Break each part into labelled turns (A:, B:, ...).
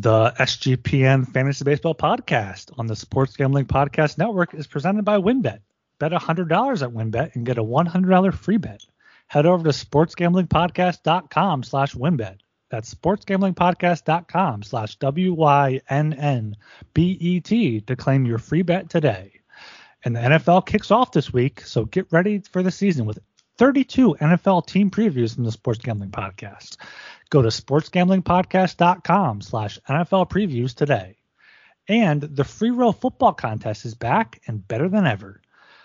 A: The SGPN Fantasy Baseball Podcast on the Sports Gambling Podcast Network is presented by WynnBET. Bet $100 at WynnBET and get a $100 free bet. Head over to sportsgamblingpodcast.com slash WynnBET. That's sportsgamblingpodcast.com slash W-Y-N-N-B-E-T to claim your free bet today. And the NFL kicks off this week, so get ready for the season with 32 NFL team previews from the Sports Gambling Podcast. Go to sportsgamblingpodcast.com slash NFL previews today. And the free roll football contest is back and better than ever.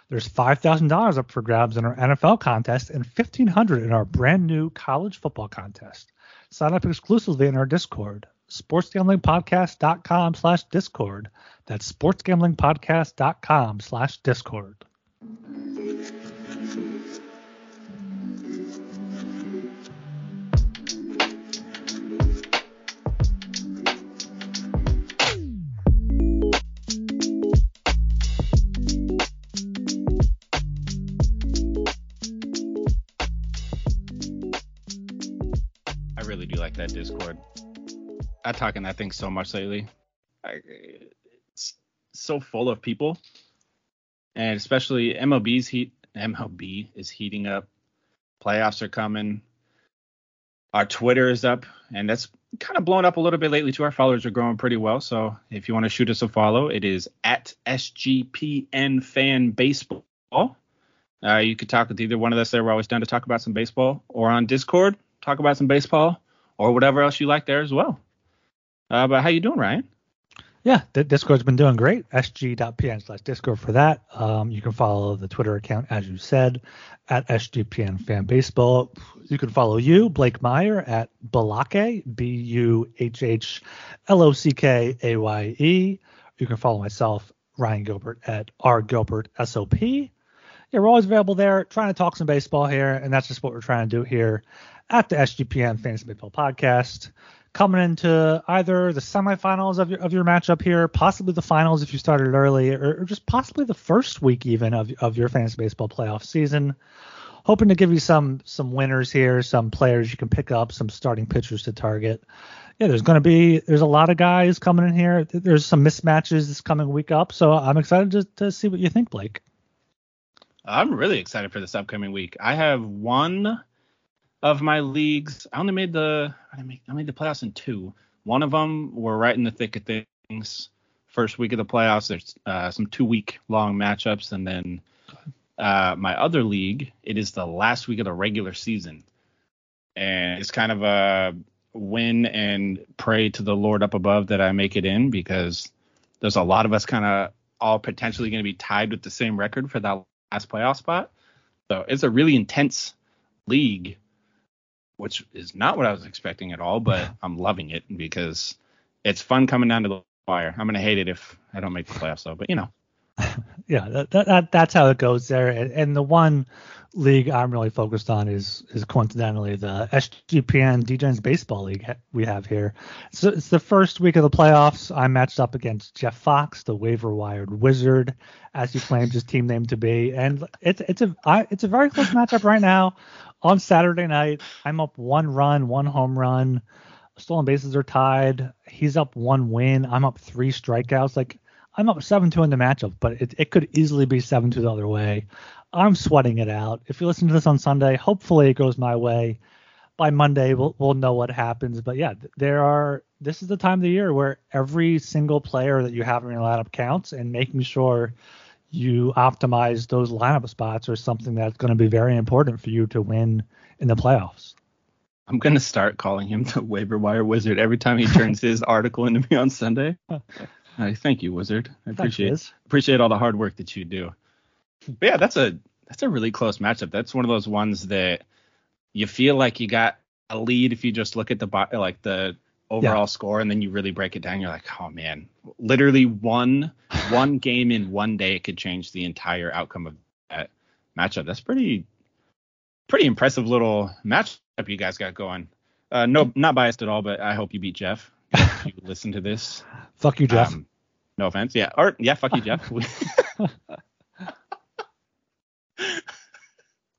A: There's $5,000 up for grabs in our NFL contest and $1,500 in our brand new college football contest. Sign up exclusively in our Discord, sportsgamblingpodcast.com slash discord. That's sportsgamblingpodcast.com slash discord.
B: That Discord. I talk in that thing so much lately. I, it's so full of people, and especially MLB's heat. MLB is heating up. Playoffs are coming. Our Twitter is up, and that's kind of blown up a little bit lately too. Our followers are growing pretty well. So if you want to shoot us a follow, it is at SGPN Fan Baseball. Uh, you could talk with either one of us there. We're always down to talk about some baseball, or on Discord, talk about some baseball, or whatever else you like there as well. Uh, but how you doing, Ryan?
A: Yeah, the Discord's been doing great. sg.pn slash Discord for that. Um, you can follow the Twitter account, as you said, at SGPN Fan Baseball. You can follow you, Blake Meyer, at Buhlhackaye, B U H H L O C K A Y E. You can follow myself, Ryan Gilbert, at R Gilbert SOP. Yeah, we're always available there, trying to talk some baseball here, and that's just what we're trying to do here at the SGPN Fantasy Baseball Podcast coming into either the semifinals of your of your matchup here, possibly the finals if you started early, or, or, just possibly the first week even of of your fantasy baseball playoff season. Hoping to give you some some winners here, some players you can pick up, some starting pitchers to target. Yeah, there's going to be there's a lot of guys coming in here. There's some mismatches this coming week up, so I'm excited to, to see what you think, Blake.
B: I'm really excited for this upcoming week. I have one of my leagues. I only made the I made, I made the playoffs in two. One of them were right in the thick of things. First week of the playoffs, there's uh, some two week long matchups, and then uh, my other league, it is the last week of the regular season, and it's kind of a win and pray to the Lord up above that I make it in because there's a lot of us kind of all potentially going to be tied with the same record for that last playoff spot. So it's a really intense league which is not what I was expecting at all, but I'm loving it because it's fun coming down to the wire. I'm gonna hate it if I don't make the playoffs though, but you know.
A: yeah, that, that, that's how it goes there. And, and, the one league I'm really focused on is is coincidentally the SGPN DJs Baseball League we have here. So it's the first week of the playoffs. I matched up against Jeff Fox, the waiver wired wizard, as he claims his team name to be, and it's it's a I, it's a very close matchup right now on Saturday night, I'm up one run, one home run. Stolen bases are tied. He's up one win. I'm up three strikeouts. Like I'm up seven two in the matchup, but it, it could easily be seven two the other way. I'm sweating it out. If you listen to this on Sunday, hopefully it goes my way. By Monday, we'll we'll know what happens. But yeah, there are. This is the time of the year where every single player that you have in your lineup counts, and making sure you optimize those lineup spots are something that's going to be very important for you to win in the playoffs.
B: I'm going to start calling him the waiver wire wizard every time he turns his article into me on Sunday. Uh, thank you, wizard. I appreciate appreciate all the hard work that you do. But yeah, that's a that's a really close matchup. That's one of those ones that you feel like you got a lead if you just look at the like the overall yeah. score and then you really break it down you're like oh man literally one one game in one day it could change the entire outcome of that matchup that's pretty pretty impressive little matchup you guys got going uh no not biased at all but i hope you beat jeff listen to this
A: fuck you jeff um,
B: no offense yeah or yeah fuck you jeff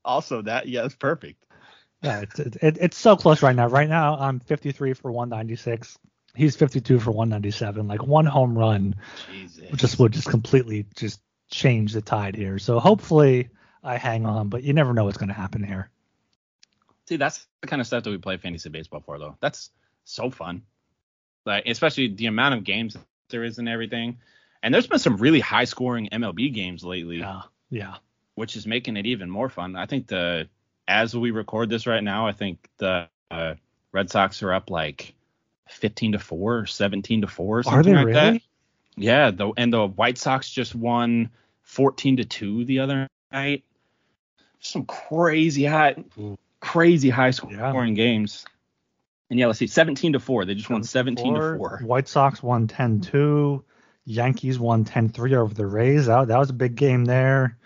B: also that yeah it's perfect
A: yeah, it's it, it's so close right now. Right now, I'm 53 for 196. He's 52 for 197. Like one home run
B: Jesus.
A: just would just completely just change the tide here. So hopefully I hang on, but you never know what's going to happen here.
B: See, that's the kind of stuff that we play fantasy baseball for, though. That's so fun. Like, especially the amount of games there is and everything. And there's been some really high scoring MLB games lately,
A: Yeah. Yeah.
B: which is making it even more fun. I think the as we record this right now, I think the uh, Red Sox are up like 15 to four, or 17 to four, or something
A: Are they
B: like that.
A: really?
B: Yeah, the and the White Sox just won 14 to 2 the other night. Some crazy high crazy high scoring games. And yeah, let's see 17 to 4. They just won 17 to 4.
A: White Sox won 10-2. Yankees won 10-3 over the Rays. That, that was a big game there.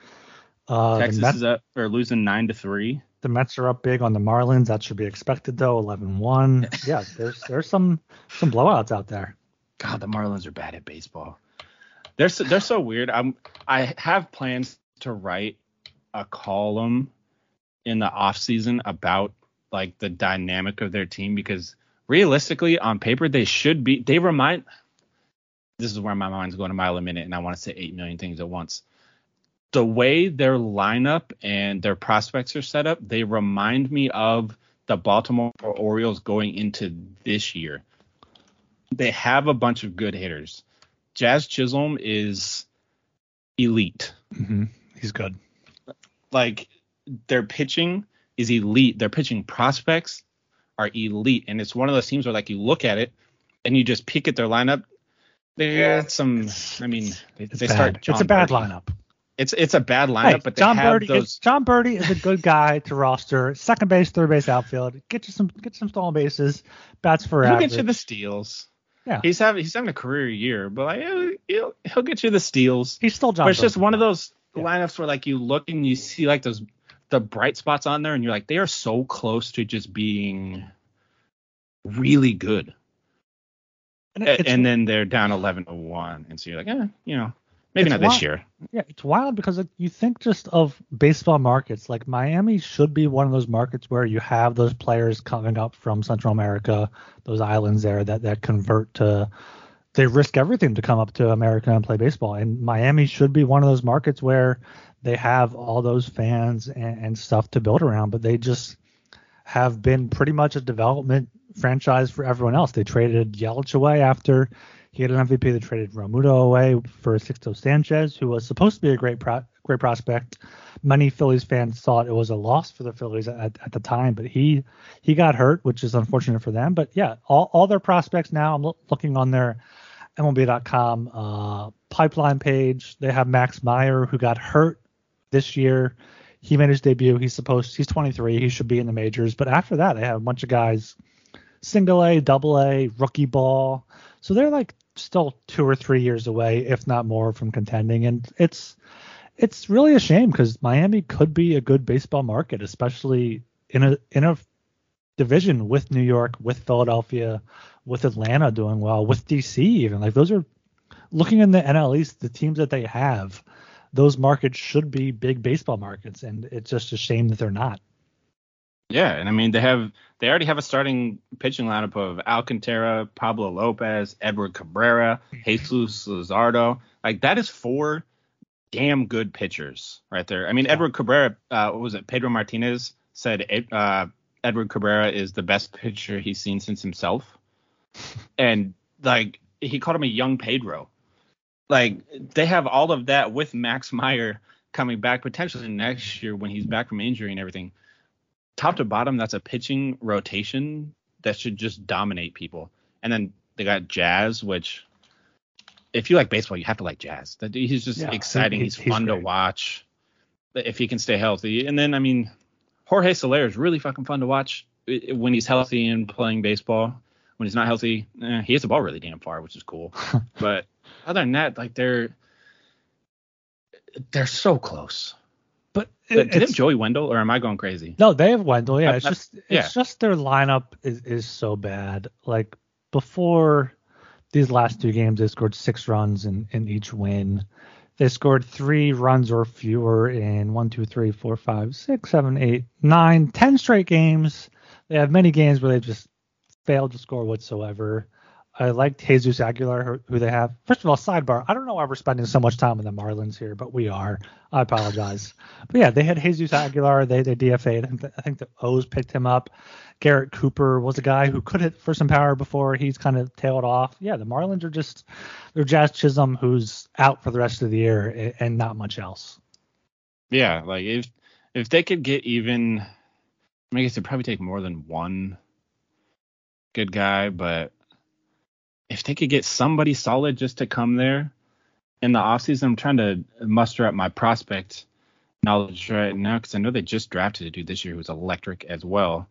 A: Uh,
B: Texas
A: the, Mets,
B: is up or losing 9 to 3.
A: the Mets are up big on the Marlins. That should be expected though. 11-1. yeah, there's there's some some blowouts out there.
B: God, the Marlins are bad at baseball. They're so, they're so weird. I'm I have plans to write a column in the off season about like the dynamic of their team because realistically on paper they should be they remind this is where my mind's going a mile a minute and I want to say 8 million things at once. The way their lineup and their prospects are set up, they remind me of the Baltimore Orioles going into this year they have a bunch of good hitters. Jazz Chisholm is elite.
A: hmm He's good.
B: Like their pitching is elite. Their pitching prospects are elite, and it's one of those teams where like you look at it and you just peek at their lineup. They got some. I mean, they, they start.
A: it's a bad
B: Berti.
A: lineup.
B: It's it's a bad lineup,
A: Hey,
B: but they
A: John
B: have
A: Berti
B: those.
A: Jon Berti is a good guy to roster. Second base, third base, outfield. Get you some get some stolen bases. Bats for
B: He'll
A: average.
B: get you the steals.
A: Yeah.
B: He's having he's having a career year, but like he'll he'll, he'll get you the steals.
A: He's still John.
B: But it's just one of those
A: Yeah.
B: lineups where like you look and you see like those the bright spots on there and you're like they are so close to just being really good.
A: And
B: and then they're down 11 to 1 and so you're like, eh, you know, maybe
A: It's
B: not this
A: wild.
B: year.
A: Yeah, it's wild because like, you think just of baseball markets. Like Miami should be one of those markets where you have those players coming up from Central America, those islands there that that convert to. They risk everything to come up to America and play baseball. And Miami should be one of those markets where they have all those fans and, and stuff to build around, but they just have been pretty much a development franchise for everyone else. They traded Yelich away after he had an MVP. They traded Realmuto away for Sixto Sanchez, who was supposed to be a great pro- great prospect. Many Phillies fans thought it was a loss for the Phillies at, at the time, but he he got hurt, which is unfortunate for them. But yeah, all, all their prospects now. I'm loo- looking on their MLB.com uh, pipeline page. They have Max Meyer, who got hurt this year. He made his debut. He's supposed he's 23. He should be in the majors. But after that, they have a bunch of guys, single A, double A, rookie ball. So they're like still two or three years away, if not more, from contending. And it's it's really a shame because Miami could be a good baseball market, especially in a in a division with New York, with Philadelphia, with Atlanta doing well, with DC even. Like those are looking in the NL East, the teams that they have, those markets should be big baseball markets, and it's just a shame that they're not.
B: Yeah, and I mean they have they already have a starting pitching lineup of Alcantara, Pablo Lopez, Edward Cabrera, Jesus Luzardo. Like that is four damn good pitchers right there. I mean Edward Cabrera, uh, what was it? Pedro Martinez said uh, Edward Cabrera is the best pitcher he's seen since himself, and like he called him a young Pedro. Like they have all of that with Max Meyer coming back potentially next year when he's back from injury and everything top to bottom, that's a pitching rotation that should just dominate people. And then they got Jazz, which if you like baseball, you have to like Jazz. That he's just
A: Yeah,
B: exciting.
A: he-
B: he's,
A: he's
B: fun to watch. If he can stay healthy, and then I mean, Jorge Soler is really fucking fun to watch when he's healthy and playing baseball. When he's not healthy, eh, he hits the ball really damn far, which is cool. but other than that, like they're they're so close.
A: But
B: they have Joey Wendle, or am I going crazy?
A: No, they have Wendell. Yeah,
B: I-
A: it's
B: I-
A: just it's just their lineup is is so bad. Like before these last two games, they scored six runs in in each win. They scored three runs or fewer in one, two, three, four, five, six, seven, eight, nine, ten straight games. They have many games where they just failed to score whatsoever. I liked Jesus Aguilar, who they have. First of all, sidebar. I don't know why we're spending so much time on the Marlins here, but we are. I apologize. but yeah, they had Jesus Aguilar. They they DFA'd. I think the O's picked him up. Garrett Cooper was a guy who could hit for some power before. He's kind of tailed off. Yeah, the Marlins are just they're Jazz Chisholm, who's out for the rest of the year, and not much else.
B: Yeah, like if if they could get even, I guess it'd probably take more than one good guy, but if they could get somebody solid just to come there in the offseason, I'm trying to muster up my prospect knowledge right now because I know they just drafted a dude this year who's electric as well.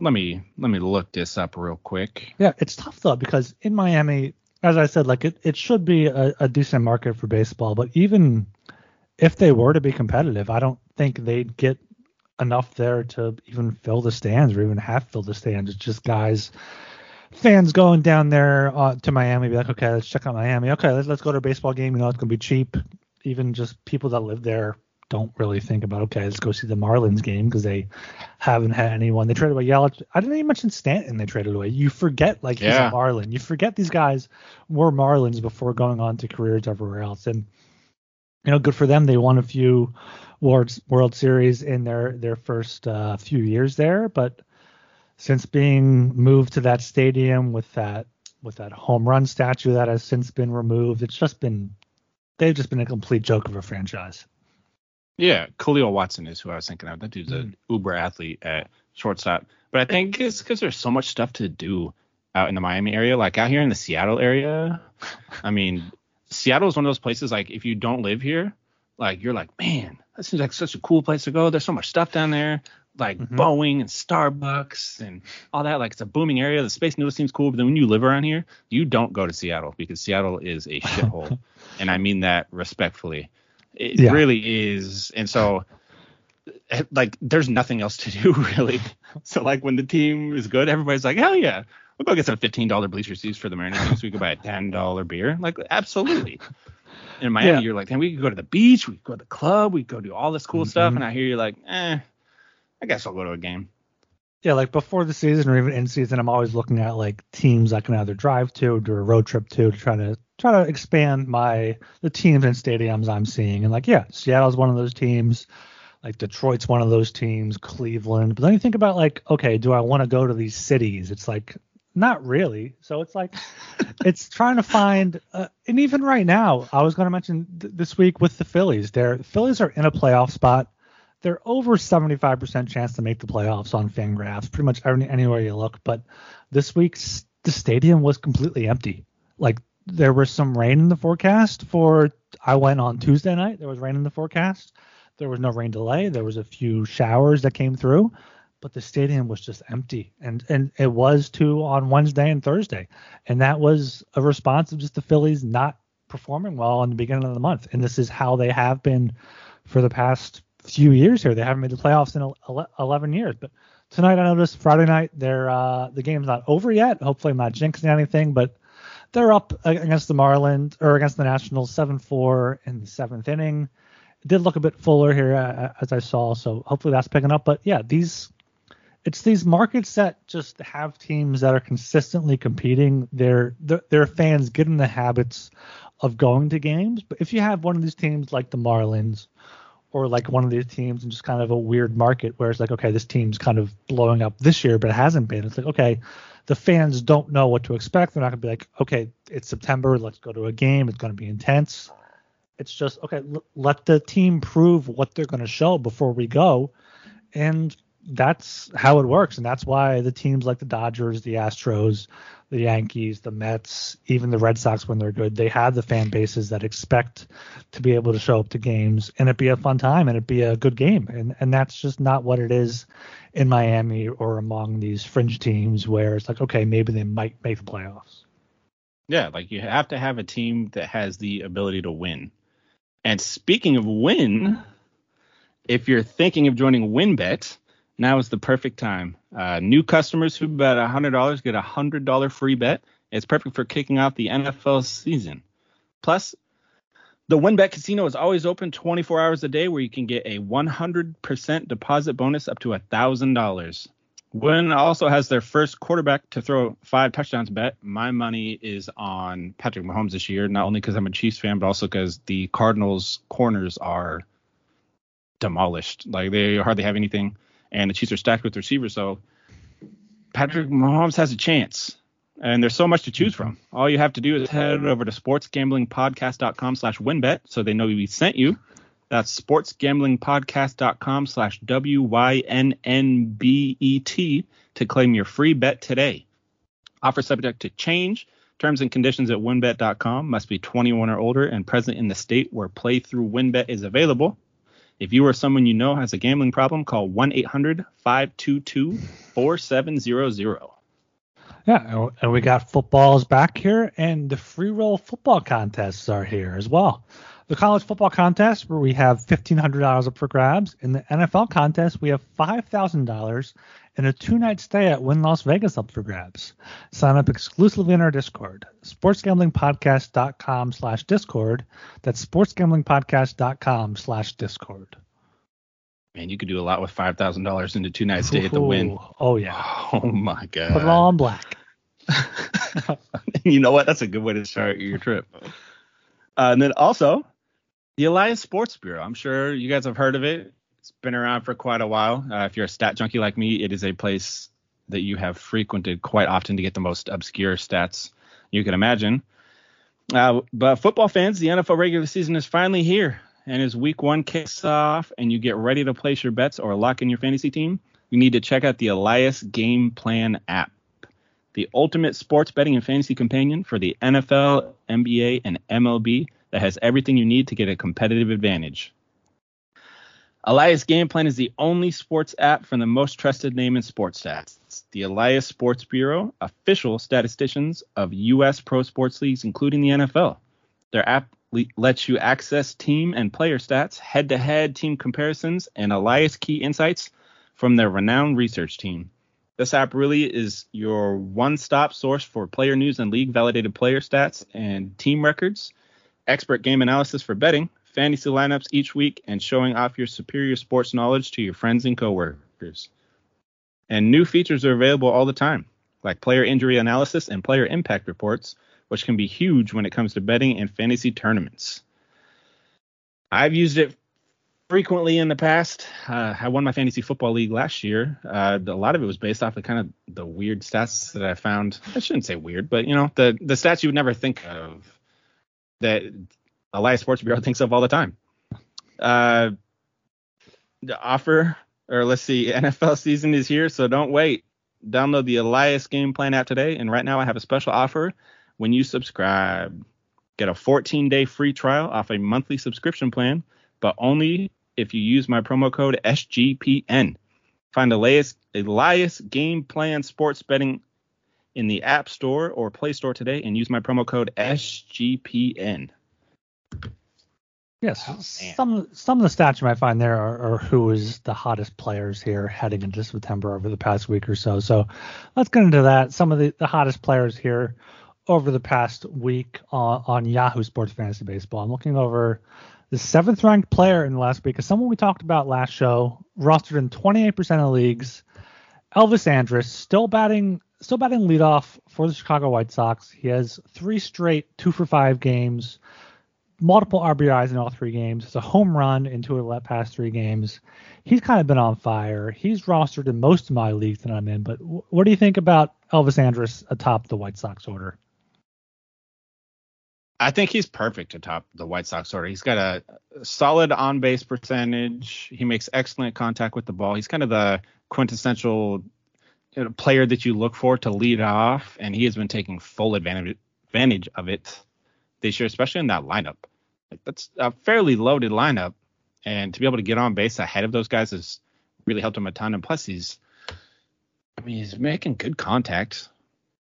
B: Let me let me look this up real quick.
A: Yeah, it's tough though because in Miami, as I said, like it, it should be a, a decent market for baseball, but even if they were to be competitive, I don't think they'd get enough there to even fill the stands or even half fill the stands. It's just guys fans going down there uh, to Miami, be like, okay, let's check out Miami. Okay, let's let's go to a baseball game. You know, it's gonna be cheap. Even just people that live there don't really think about okay, let's go see the Marlins game because they haven't had anyone. They traded away Yelich. I didn't even mention Stanton. They traded away. You forget like he's yeah. a Marlin. You forget these guys were Marlins before going on to careers everywhere else. And you know, good for them. They won a few World World Series in their their first uh, few years there, but since being moved to that stadium with that with that home run statue that has since been removed. It's just been they've just been a complete joke of a franchise.
B: Yeah, Kahlil Watson is who I was thinking of. That dude's mm. an uber athlete at shortstop. But I think it's because there's so much stuff to do out in the Miami area. Like out here in the Seattle area, I mean, Seattle is one of those places like if you don't live here, like you're like, man, that seems like such a cool place to go. There's so much stuff down there like mm-hmm. Boeing and Starbucks and all that. Like it's a booming area. The space needle seems cool, but then when you live around here, you don't go to Seattle because Seattle is a shithole, and I mean that respectfully. It yeah. really is, and so eh, like there's nothing else to do really. So like when the team is good, everybody's like, hell yeah, we'll go get some fifteen dollar bleacher seats for the Mariners. so we could buy a ten dollar beer. Like absolutely. In Miami, yeah. you're like, then we could go to the beach, we could go to the club, we could go do all this cool mm-hmm. stuff, and I hear you're like, eh, I guess I'll go to a game.
A: Yeah, like before the season or even in season, I'm always looking at like teams I can either drive to, or do a road trip to, to try to try to expand my the teams and stadiums I'm seeing. And like, yeah, Seattle's one of those teams. Like Detroit's one of those teams, Cleveland. But then you think about like, okay, do I want to go to these cities? It's like not really. So it's like it's trying to find. Uh, and even right now, I was going to mention th- this week with the Phillies. Their Phillies are in a playoff spot they're over 75% chance to make the playoffs on Fangraphs, pretty much every, anywhere you look. But this week, the stadium was completely empty. Like there was some rain in the forecast for. I went on Tuesday night. There was rain in the forecast. There was no rain delay. There was a few showers that came through, but the stadium was just empty. And and it was too on Wednesday and Thursday. And that was a response of just the Phillies not performing well in the beginning of the month. And this is how they have been for the past few years here. They haven't made the playoffs in 11 years. But tonight, I noticed Friday night, they're uh, the game's not over yet. Hopefully, I'm not jinxing anything, but they're up against the Marlins or against the Nationals 7-4 in the seventh inning. It did look a bit fuller here uh, as I saw, so hopefully that's picking up. But yeah, these it's these markets that just have teams that are consistently competing. Their their fans get in the habits of going to games. But if you have one of these teams like the Marlins or like one of these teams in just kind of a weird market where it's like, okay, this team's kind of blowing up this year, but it hasn't been. It's like, okay, the fans don't know what to expect. They're not going to be like, okay, it's September, let's go to a game. It's going to be intense. It's just, okay, l- let the team prove what they're going to show before we go. And that's how it works. And that's why the teams like the Dodgers, the Astros, the Yankees, the Mets, even the Red Sox when they're good, they have the fan bases that expect to be able to show up to games and it be a fun time and it be a good game. And and that's just not what it is in Miami or among these fringe teams where it's like, okay, maybe they might make the playoffs.
B: Yeah, like you have to have a team that has the ability to win. And speaking of win, if you're thinking of joining WynnBET, now is the perfect time. Uh, new customers who bet $100 get a $100 free bet. It's perfect for kicking off the NFL season. Plus, the WynnBET Casino is always open 24 hours a day where you can get a 100% deposit bonus up to $1,000. Wynn also has their first quarterback to throw five touchdowns bet. My money is on Patrick Mahomes this year, not only because I'm a Chiefs fan, but also because the Cardinals' corners are demolished. Like they hardly have anything, and the Chiefs are stacked with receivers. So Patrick Mahomes has a chance. And there's so much to choose from. All you have to do is head over to sportsgamblingpodcast.com slash WynnBET so they know we sent you. That's sportsgamblingpodcast.com slash W-Y-N-N-B-E-T to claim your free bet today. Offer subject to change. Terms and conditions at winbet.com must be 21 or older and present in the state where playthrough WynnBET is available. If you or someone you know has a gambling problem, call 1-800-522-4700.
A: Yeah, and we got footballs back here, and the free roll football contests are here as well. The college football contest, where we have $1,500 up for grabs. In the NFL contest, we have $5,000 and a two night stay at Wynn Las Vegas up for grabs. Sign up exclusively in our Discord, sportsgamblingpodcast.com slash Discord. That's sportsgamblingpodcast.com slash Discord.
B: Man, you could do a lot with five thousand dollars into two night stay at the Wynn.
A: Oh yeah.
B: Oh my god.
A: Put it all on black.
B: you know what? That's a good way to start your trip. Uh, and then also the Elias Sports Bureau. I'm sure you guys have heard of it. It's been around for quite a while. Uh, if you're a stat junkie like me, it is a place that you have frequented quite often to get the most obscure stats you can imagine. Uh, but football fans, the NFL regular season is finally here. And as week one kicks off and you get ready to place your bets or lock in your fantasy team, you need to check out the Elias Game Plan app, the ultimate sports betting and fantasy companion for the NFL, NBA, and MLB that has everything you need to get a competitive advantage. Elias Game Plan is the only sports app from the most trusted name in sports stats. The Elias Sports Bureau, official statisticians of U.S. pro sports leagues, including the NFL. Their app le- lets you access team and player stats, head to head team comparisons, and Elias key insights from their renowned research team. This app really is your one stop source for player news and league validated player stats and team records, expert game analysis for betting, fantasy lineups each week, and showing off your superior sports knowledge to your friends and coworkers. And new features are available all the time, like player injury analysis and player impact reports, which can be huge when it comes to betting and fantasy tournaments. I've used it frequently in the past. Uh, I won my fantasy football league last year. Uh, a lot of it was based off the kind of the weird stats that I found. I shouldn't say weird, but you know the the stats you would never think of that Elias Sports Bureau thinks of all the time. Uh, the offer, or let's see, NFL season is here, so don't wait. Download the Elias Game Plan app today, and right now I have a special offer when you subscribe. Get a 14 day free trial off a monthly subscription plan, but only if you use my promo code SGPN. Find Elias, Elias Game Plan Sports Betting in the App Store or Play Store today and use my promo code SGPN.
A: Yes,
B: Oh,
A: some some of the stats you might find there are, are who is the hottest players here heading into September over the past week or so. So let's get into that. Some of the, the hottest players here over the past week on, on Yahoo Sports Fantasy Baseball. I'm looking over the seventh ranked player in the last week is someone we talked about last show, rostered in 28% of leagues. Elvis Andrus still batting still batting leadoff for the Chicago White Sox. He has three straight two for five games, multiple RBIs in all three games. It's a home run in two of the past three games. He's kind of been on fire. He's rostered in most of my leagues that I'm in. But what do you think about Elvis Andrus atop the White Sox order?
B: I think he's perfect atop the White Sox order. He's got a solid on base percentage. He makes excellent contact with the ball. He's kind of the quintessential player that you look for to lead off, and he has been taking full advantage advantage of it this year, especially in that lineup. Like that's a fairly loaded lineup, and to be able to get on base ahead of those guys has really helped him a ton. And plus, he's, I mean, he's making good contact,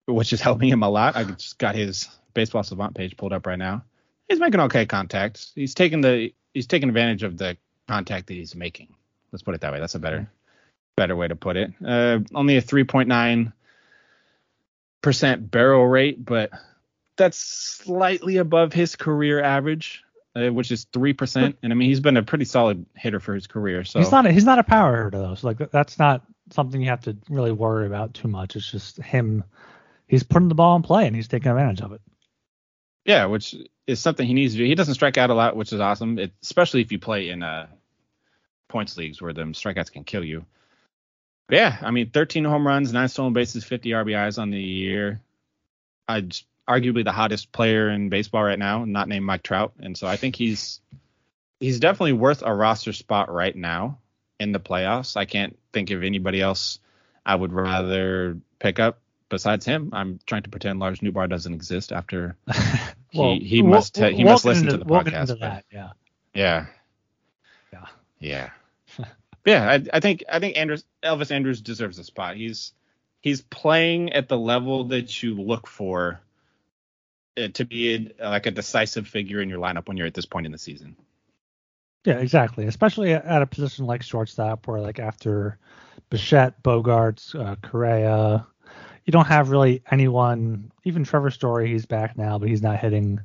B: which is helping him a lot. I just got his baseball savant page pulled up right now. He's making okay contact. He's taking the he's taking advantage of the contact that he's making. Let's put it that way. That's a better better way to put it. Uh, only a 3.9 percent barrel rate, but that's slightly above his career average, uh, which is three percent. And I mean, he's been a pretty solid hitter for his career. So
A: He's not a, he's not a power hitter though. So like that's not something you have to really worry about too much. It's just him. He's putting the ball in play and he's taking advantage of it.
B: Yeah, which is something he needs to do. He doesn't strike out a lot, which is awesome, it, especially if you play in uh, points leagues where them strikeouts can kill you. Yeah, I mean, 13 home runs, nine stolen bases, 50 RBIs on the year. I arguably the hottest player in baseball right now, not named Mike Trout, and so I think he's he's definitely worth a roster spot right now in the playoffs. I can't think of anybody else I would rather pick up besides him. I'm trying to pretend Lars Nootbaar doesn't exist after well, he, he we'll, must he must listen into, to the podcast.
A: Yeah.
B: Yeah.
A: Yeah.
B: Yeah. Yeah, I, I, think I think Andrus Elvis Andrus deserves a spot. He's he's playing at the level that you look for uh, to be a, like a decisive figure in your lineup when you're at this point in the season.
A: Yeah, exactly. Especially at a position like shortstop, where like after Bichette, Bogaerts, uh, Correa, you don't have really anyone. Even Trevor Story, he's back now, but he's not hitting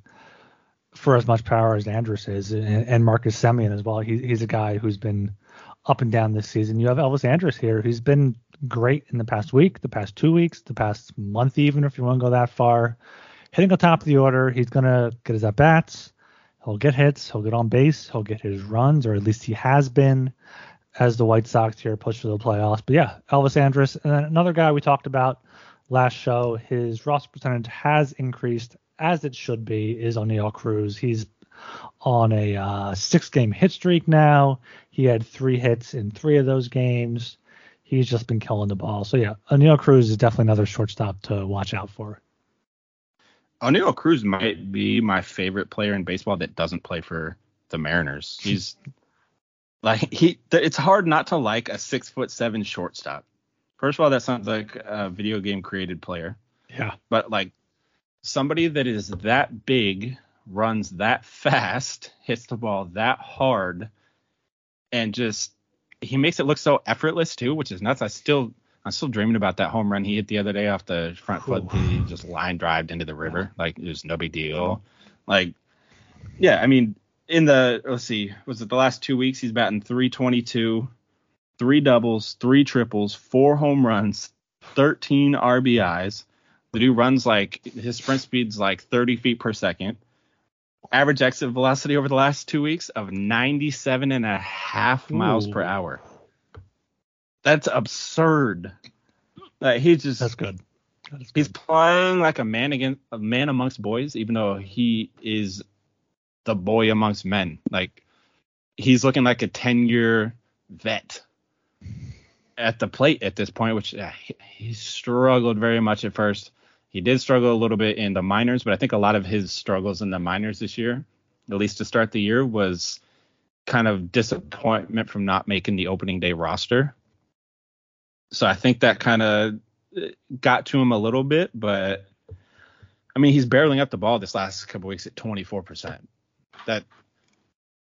A: for as much power as Andrus is, and, and Marcus Semien as well. He, he's a guy who's been up and down this season. You have Elvis Andrus here, who's been great in the past week, the past two weeks, the past month, even if you want to go that far. Hitting the top of the order, he's gonna get his at bats. He'll get hits. He'll get on base. He'll get his runs, or at least he has been as the White Sox here push for the playoffs. But yeah, Elvis Andrus. And then another guy we talked about last show, his roster percentage has increased as it should be, is Oneil Cruz. He's on a uh, six game hit streak now. He had three hits in three of those games. He's just been killing the ball. So yeah, Oneil Cruz is definitely another shortstop to watch out for.
B: Oneil Cruz might be my favorite player in baseball that doesn't play for the Mariners. He's like he. It's hard not to like a six foot seven shortstop. First of all, that sounds like a video game created player.
A: Yeah.
B: But like somebody that is that big, runs that fast, hits the ball that hard, and just he makes it look so effortless too, which is nuts. I still I'm still dreaming about that home run he hit the other day off the front foot. He just line drived into the river. Like it was no big deal. Like, yeah, I mean, in the let's see, was it the last two weeks? He's batting 322, three doubles, three triples, four home runs, 13 RBIs. The dude runs like his sprint speed's like 30 feet per second. Average exit velocity over the last two weeks of 97 and a half miles Ooh. per hour. That's absurd. Like he's just
A: that's good.
B: good. He's playing like a man against a man amongst boys, even though he is the boy amongst men. Like he's looking like a ten year vet at the plate at this point, which uh, he, he struggled very much at first. He did struggle a little bit in the minors, but I think a lot of his struggles in the minors this year, at least to start the year, was kind of disappointment from not making the opening day roster so I think that kind of uh, got to him a little bit, but I mean, he's barreling up the ball this last couple weeks at 24%. That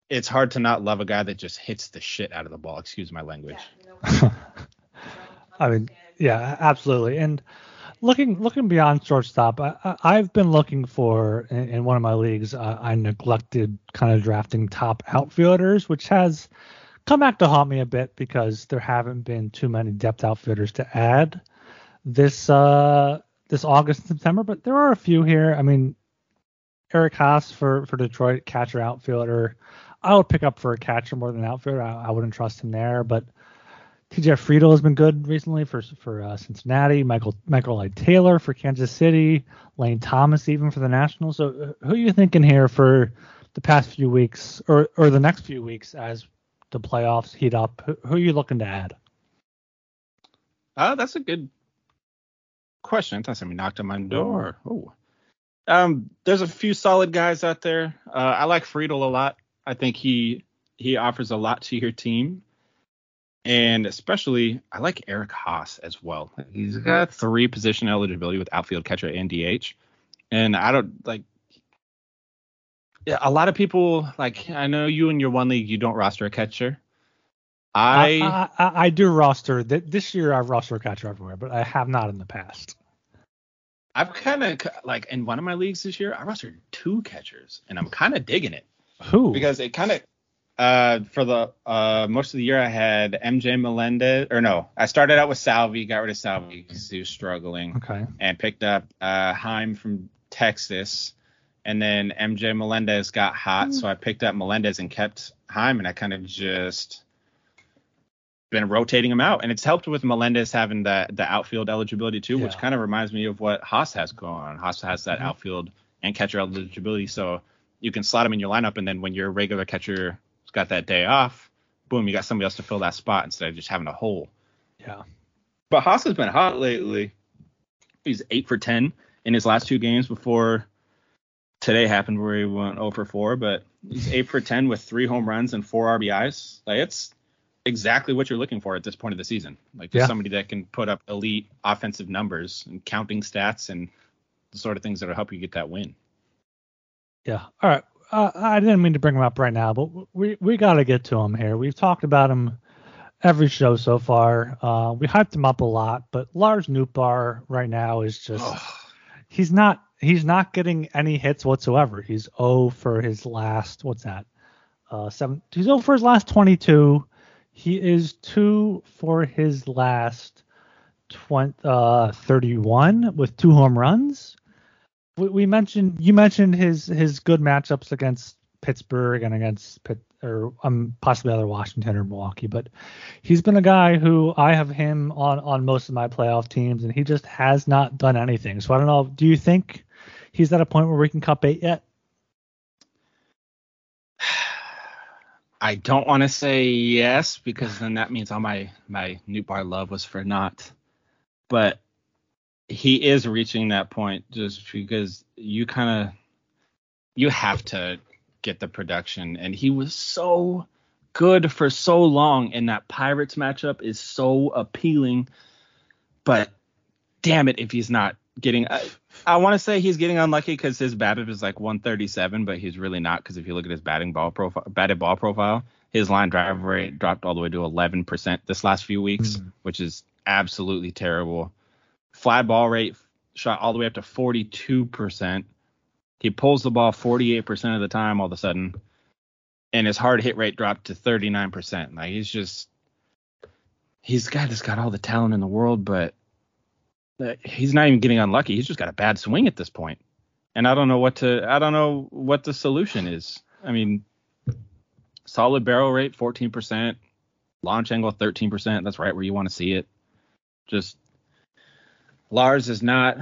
B: it's hard to not love a guy that just hits the shit out of the ball. Excuse my language.
A: I mean, yeah, absolutely. And looking looking beyond shortstop, I, have been looking for in, in, one of my leagues. Uh, I neglected kind of drafting top outfielders, which has come back to haunt me a bit because there haven't been too many depth outfitters to add this uh this August and September, but there are a few here. I mean, Eric Haase for for Detroit, catcher outfielder. I would pick up for a catcher more than an outfielder. I, I wouldn't trust him there, but TJ Friedl has been good recently for for uh, Cincinnati. Michael Michael Light Taylor for Kansas City. Lane Thomas even for the Nationals. So uh, who are you thinking here for the past few weeks or or the next few weeks as the playoffs heat up? Who, who are you looking to add?
B: Uh, that's a good question. I thought somebody knocked on my door. Oh. Um, there's a few solid guys out there. Uh, I like Friedl a lot. I think he he offers a lot to your team. And especially, I like Eric Haase as well. He's mm-hmm. got three position eligibility with outfield catcher and DH. And I don't like a lot of people like I know you in your one league you don't roster a catcher. I
A: I, I, I do roster that this year. I've roster a catcher everywhere, but I have not in the past.
B: I've kind of like in one of my leagues this year I rostered two catchers, and I'm kind of digging it.
A: Who?
B: Because it kind of Uh, for the uh most of the year, I had MJ Melendez, or no, I started out with Salvy, got rid of Salvy because he was struggling,
A: Okay.
B: and picked up uh Heim from Texas, and then MJ Melendez got hot, so I picked up Melendez and kept Heim, and I kind of just been rotating him out, and it's helped with Melendez having that the outfield eligibility too, which kind of reminds me of what Haas has going on. Haas has that
A: Mhm.
B: outfield and catcher eligibility, so you can slot him in your lineup, and then when your regular catcher's got that day off, boom, you got somebody else to fill that spot instead of just having a hole.
A: Yeah.
B: But Haas has been hot lately. He's eight for ten in his last two games before today happened where he went 0 for 4, but he's eight for ten with three home runs and four RBIs. Like it's exactly what you're looking for at this point of the season. Like
A: Yeah.
B: somebody that can put up elite offensive numbers and counting stats and the sort of things that'll help you get that win.
A: Yeah. All right. Uh, I didn't mean to bring him up right now, but we we got to get to him here. We've talked about him every show so far. Uh, we hyped him up a lot, but Lars Nootbaar right now is just he's not he's not getting any hits whatsoever. He's 0 for his last what's that? Uh, seven. He's 0 for his last 22. He is two for his last 20, uh, 31 with two home runs. We, we mentioned you mentioned his his good matchups against Pittsburgh and against Pitt or um possibly other Washington or Milwaukee, but he's been a guy who I have him on on most of my playoff teams, and he just has not done anything. So I don't know. Do you think he's at a point where we can cut bait yet?
B: I don't want to say yes because then that means all my my Nootbaar love was for naught. But he is reaching that point just because you kind of you have to get the production and he was so good for so long and that Pirates matchup is so appealing. But damn it if he's not getting I, I want to say he's getting unlucky because his batted is like 137, but he's really not because if you look at his batting ball profile, batted ball profile, his line drive rate dropped all the way to 11% this last few weeks,
A: Mhm.
B: which is absolutely terrible. Fly ball rate shot all the way up to 42%. He pulls the ball 48% of the time all of a sudden, and his hard hit rate dropped to 39%. Like he's just he's got just got all the talent in the world, but uh, he's not even getting unlucky. He's just got a bad swing at this point. And I don't know what to I don't know what the solution is. I mean, solid barrel rate 14%, launch angle 13%. That's right where you want to see it. Just Lars is not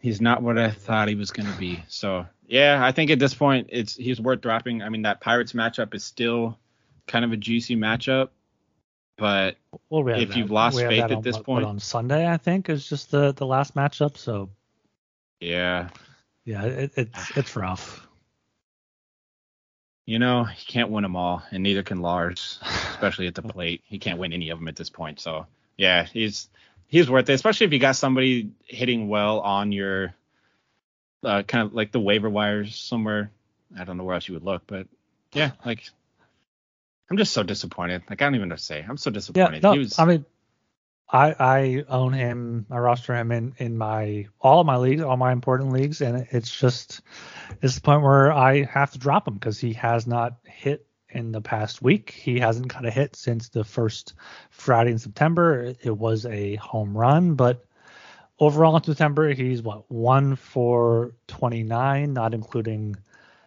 B: he's not what I thought he was going to be. So, yeah, I think at this point it's he's worth dropping. I mean, that Pirates matchup is still kind of a juicy matchup, but
A: Well, we have
B: If
A: that-
B: you've lost
A: we
B: faith at
A: on,
B: this
A: what-
B: point-
A: what, on Sunday, I think is just the the last matchup. So
B: yeah,
A: yeah, it, it's it's rough.
B: you know, he can't win them all, and neither can Lars, especially at the plate. He can't win any of them at this point. So, yeah, he's he's worth it, especially if you got somebody hitting well on your uh, kind of like the waiver wires somewhere. I don't know where else you would look, but yeah, like I'm just so disappointed. Like I don't even know what to say. I'm so disappointed.
A: Yeah, no,
B: he was
A: I mean, I I own him. I roster him in in my all of my leagues, all my important leagues, and it's just it's the point where I have to drop him because he has not hit in the past week. He hasn't got a hit since the first Friday in September. It, was a home run, but overall in September he's what one for 29, not including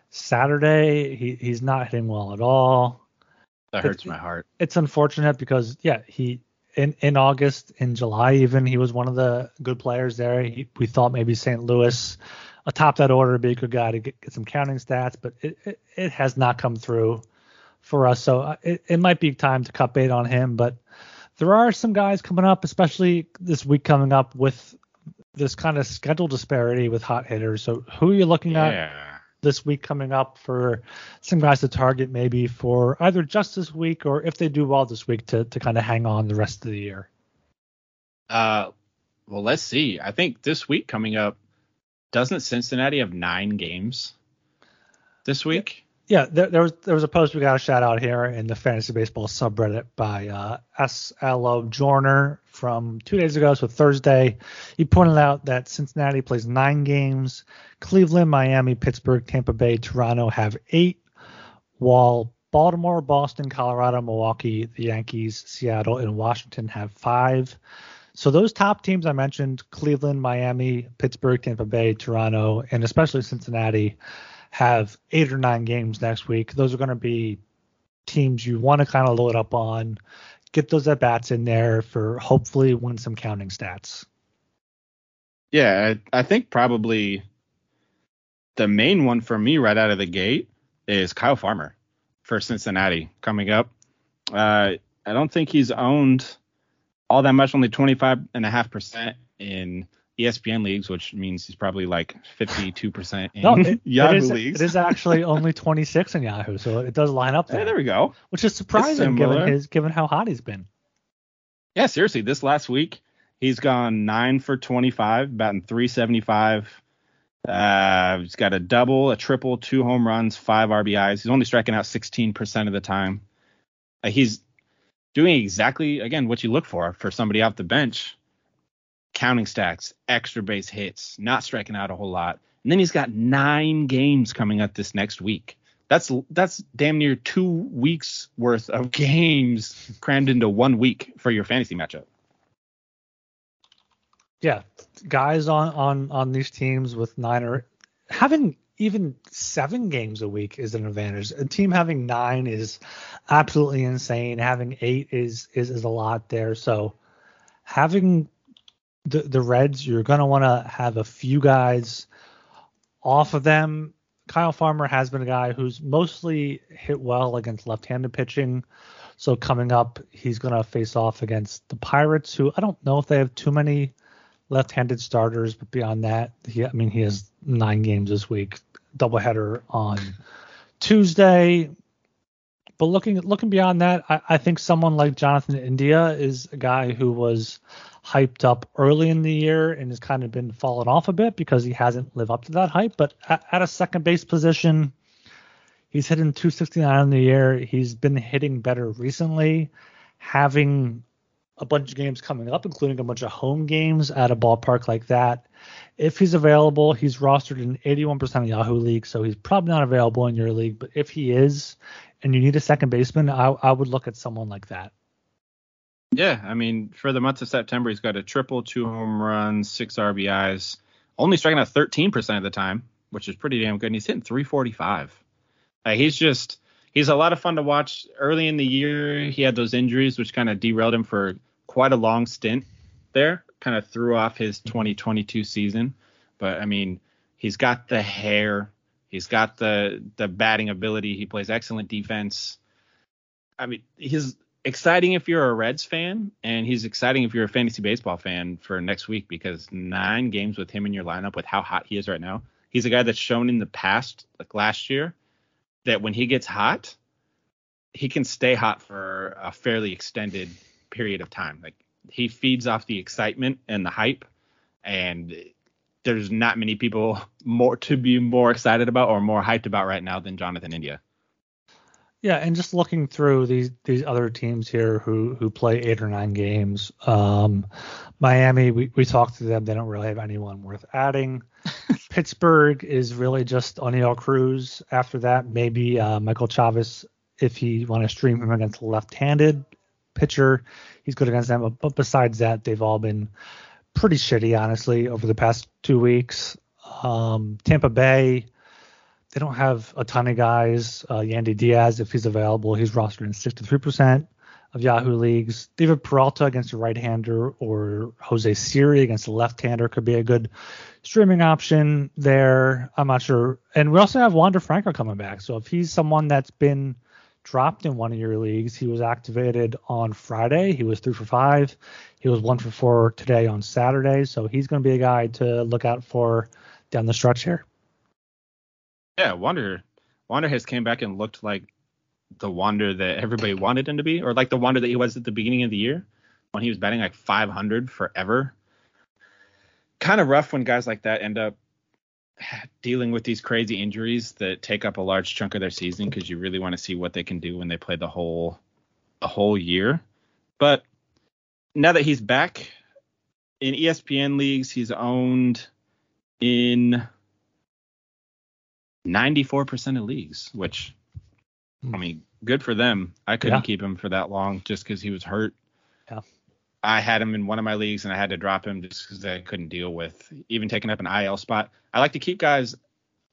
A: Saturday. He he's not hitting well at all
B: that hurts my heart.
A: it's unfortunate because yeah he in in August in July even he was one of the good players there. He, we thought maybe St. Louis atop that order would be a good guy to get, get some counting stats, but it, it it has not come through for us. So uh, it, it might be time to cut bait on him, but there are some guys coming up, especially this week coming up with this kind of schedule disparity with hot hitters. So who are you looking at this week coming up for some guys to target maybe for either just this week or if they do well this week to, to kind of hang on the rest of the year.
B: Uh, well, let's see. I think this week coming up, doesn't Cincinnati have nine games this week?
A: Yeah, there, there was there was a post we got a shout out here in the fantasy baseball subreddit by uh, SLO Journer from two days ago, so Thursday. He pointed out that Cincinnati plays nine games, Cleveland, Miami, Pittsburgh, Tampa Bay, Toronto have eight, while Baltimore, Boston, Colorado, Milwaukee, the Yankees, Seattle, and Washington have five. So those top teams I mentioned, Cleveland, Miami, Pittsburgh, Tampa Bay, Toronto, and especially Cincinnati, have eight or nine games next week. Those are going to be teams you want to kind of load up on, get those at bats in there for hopefully win some counting stats.
B: Yeah, I, I think probably the main one for me right out of the gate is Kyle Farmer for Cincinnati coming up. Uh, I don't think he's owned all that much, only 25.5% in ESPN leagues, which means he's probably like 52% in no, it, Yahoo
A: it is,
B: leagues.
A: It is actually only 26 in Yahoo, so it does line up there.
B: Hey, there we go.
A: Which is surprising given his given how hot he's been.
B: Yeah, seriously, this last week he's gone 9 for 25, batting 375. Uh, he's got a double, a triple, two home runs, five RBIs. He's only striking out 16% of the time. Uh, he's doing exactly again what you look for for somebody off the bench counting stacks extra base hits not striking out a whole lot and then he's got nine games coming up this next week that's that's damn near two weeks worth of games crammed into one week for your fantasy matchup
A: yeah guys on on on these teams with nine or having even seven games a week is an advantage. A team having nine is absolutely insane. Having eight is is, is a lot there. So having the the Reds, you're gonna want to have a few guys off of them. Kyle Farmer has been a guy who's mostly hit well against left-handed pitching. So coming up, he's gonna face off against the Pirates, who I don't know if they have too many left-handed starters, but beyond that, he, I mean, he has nine games this week, doubleheader on Tuesday. But looking looking beyond that, I, I, think someone like Jonathan India is a guy who was hyped up early in the year and has kind of been fallen off a bit because he hasn't lived up to that hype. But at, at a second base position, he's hitting 269 in the year. He's been hitting better recently, having a bunch of games coming up, including a bunch of home games at a ballpark like that. If he's available, he's rostered in 81% of Yahoo leagues, so he's probably not available in your league. But if he is, and you need a second baseman, I, I would look at someone like that.
B: Yeah, I mean, for the month of September, he's got a triple, two home runs, six RBIs, only striking out 13% of the time, which is pretty damn good. And he's hitting 345. Like, he's just he's a lot of fun to watch. Early in the year, he had those injuries, which kind of derailed him for quite a long stint there. Kind of threw off his mm-hmm. 2022 season. But I mean, he's got the hair, he's got the the batting ability. He plays excellent defense. I mean, he's exciting if you're a Reds fan, and he's exciting if you're a fantasy baseball fan for next week because nine games with him in your lineup with how hot he is right now. He's a guy that's shown in the past, like last year, that when he gets hot, he can stay hot for a fairly extended period of time. Like he feeds off the excitement and the hype, and there's not many people more to be more excited about or more hyped about right now than Jonathan India.
A: Yeah, and just looking through these these other teams here who who play eight or nine games, um, Miami, we, we talked to them. They don't really have anyone worth adding. Pittsburgh is really just Oneil Cruz. After that, maybe uh, Michael Chavis if you want to stream him against a left-handed pitcher. He's good against them. But besides that, they've all been pretty shitty, honestly, over the past two weeks. Um, Tampa Bay they don't have a ton of guys. Uh, Yandy Diaz, if he's available, he's rostered in 63% of Yahoo leagues. David Peralta against a right-hander or Jose Siri against a left-hander could be a good streaming option there. I'm not sure. And we also have Wander Franco coming back. So if he's someone that's been dropped in one of your leagues, he was activated on Friday. He was three for five. He was one for four today on Saturday. So he's going to be a guy to look out for down the stretch here.
B: Yeah, Wander Wander has came back and looked like the Wander that everybody wanted him to be, or like the Wander that he was at the beginning of the year when he was batting like 500 forever. Kind of rough when guys like that end up dealing with these crazy injuries that take up a large chunk of their season because you really want to see what they can do when they play the whole a whole year. But now that he's back in ESPN leagues, he's owned in 94% of leagues, which I mean, good for them. I couldn't
A: Yeah.
B: keep him for that long just because he was hurt.
A: Yeah.
B: I had him in one of my leagues and I had to drop him just because I couldn't deal with even taking up an IL spot. I like to keep guys.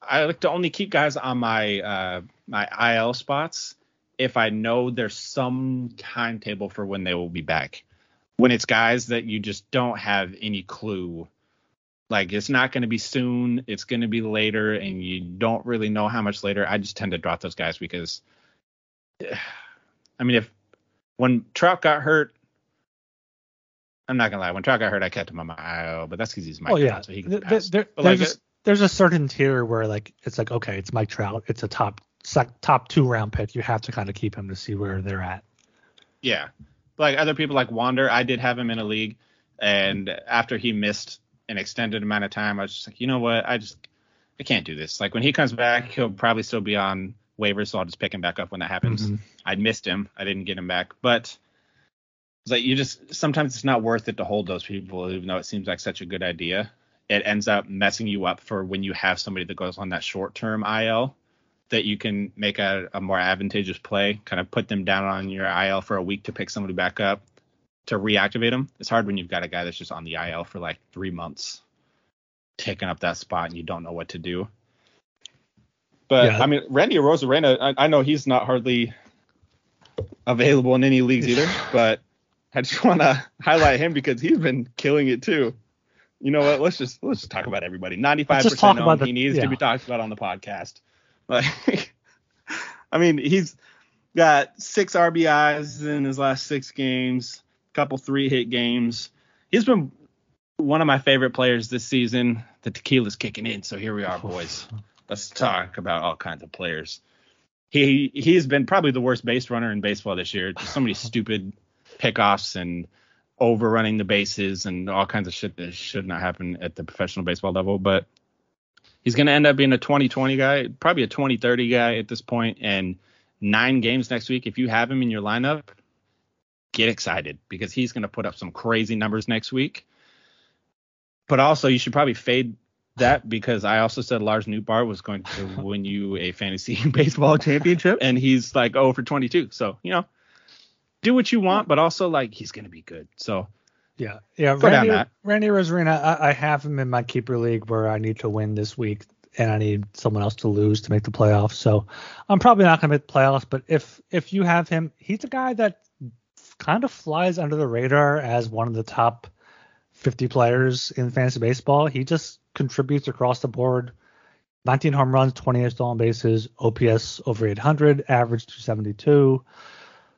B: I like to only keep guys on my uh, my IL spots if I know there's some timetable for when they will be back. When it's guys that you just don't have any clue, like it's not going to be soon, it's going to be later, and you don't really know how much later. I just tend to drop those guys because, I mean, if when Trout got hurt, I'm not gonna lie. When Trout got hurt, I kept him on my IL, but that's because he's my
A: Oh yeah,
B: Trout, so he can
A: Th-
B: pass.
A: there- there's,
B: like,
A: a, there's a certain tier where like it's like okay, it's Mike Trout, it's a top top two round pick. You have to kind of keep him to see where they're at.
B: Yeah. Like other people like Wander, I did have him in a league, and after he missed an extended amount of time, I was just like, you know what, I just I can't do this. Like when he comes back, he'll probably still be on waivers, so I'll just pick him back up when that happens.
A: Mhm.
B: I missed him, I didn't get him back, but it's like you just sometimes it's not worth it to hold those people, even though it seems like such a good idea. It ends up messing you up for when you have somebody that goes on that short term IL that you can make a, a more advantageous play, kind of put them down on your IL for a week to pick somebody back up to reactivate him. It's hard when you've got a guy that's just on the IL for like three months, taking up that spot and you don't know what to do. But
A: Yeah.
B: I mean, Randy Arozarena, I, I know he's not hardly available in any leagues either, but I just want to highlight him because he's been killing it too. You know what? Let's just let's just talk about everybody. Ninety five
A: Let's just talk
B: percent
A: about the-
B: he needs
A: yeah.
B: to be talked about on the podcast. Like, I mean, he's got six RBIs in his last six games, couple three hit games. He's been one of my favorite players this season. The tequila's kicking in, so here we are, boys. Let's talk about all kinds of players. He he's been probably the worst base runner in baseball this year. Just so many stupid pickoffs and overrunning the bases and all kinds of shit that should not happen at the professional baseball level. But he's going to end up being a 2020 guy, probably a 2030 guy at this point, and nine games next week. If you have him in your lineup, get excited because he's going to put up some crazy numbers next week. But also, you should probably fade that because I also said Lars Nootbaar was going to win you a fantasy baseball championship, and he's like 0 for 22. So you know, do what you want, but also like he's going to be good. So
A: Yeah, yeah.
B: Go down
A: Randy,
B: that.
A: Randy Arozarena, I, I have him in my keeper league where I need to win this week and I need someone else to lose to make the playoffs. So I'm probably not going to make the playoffs. But if if you have him, he's a guy that kind of flies under the radar as one of the top 50 players in fantasy baseball. He just contributes across the board. 19 home runs, 28 stolen bases, OPS over 800, average 272,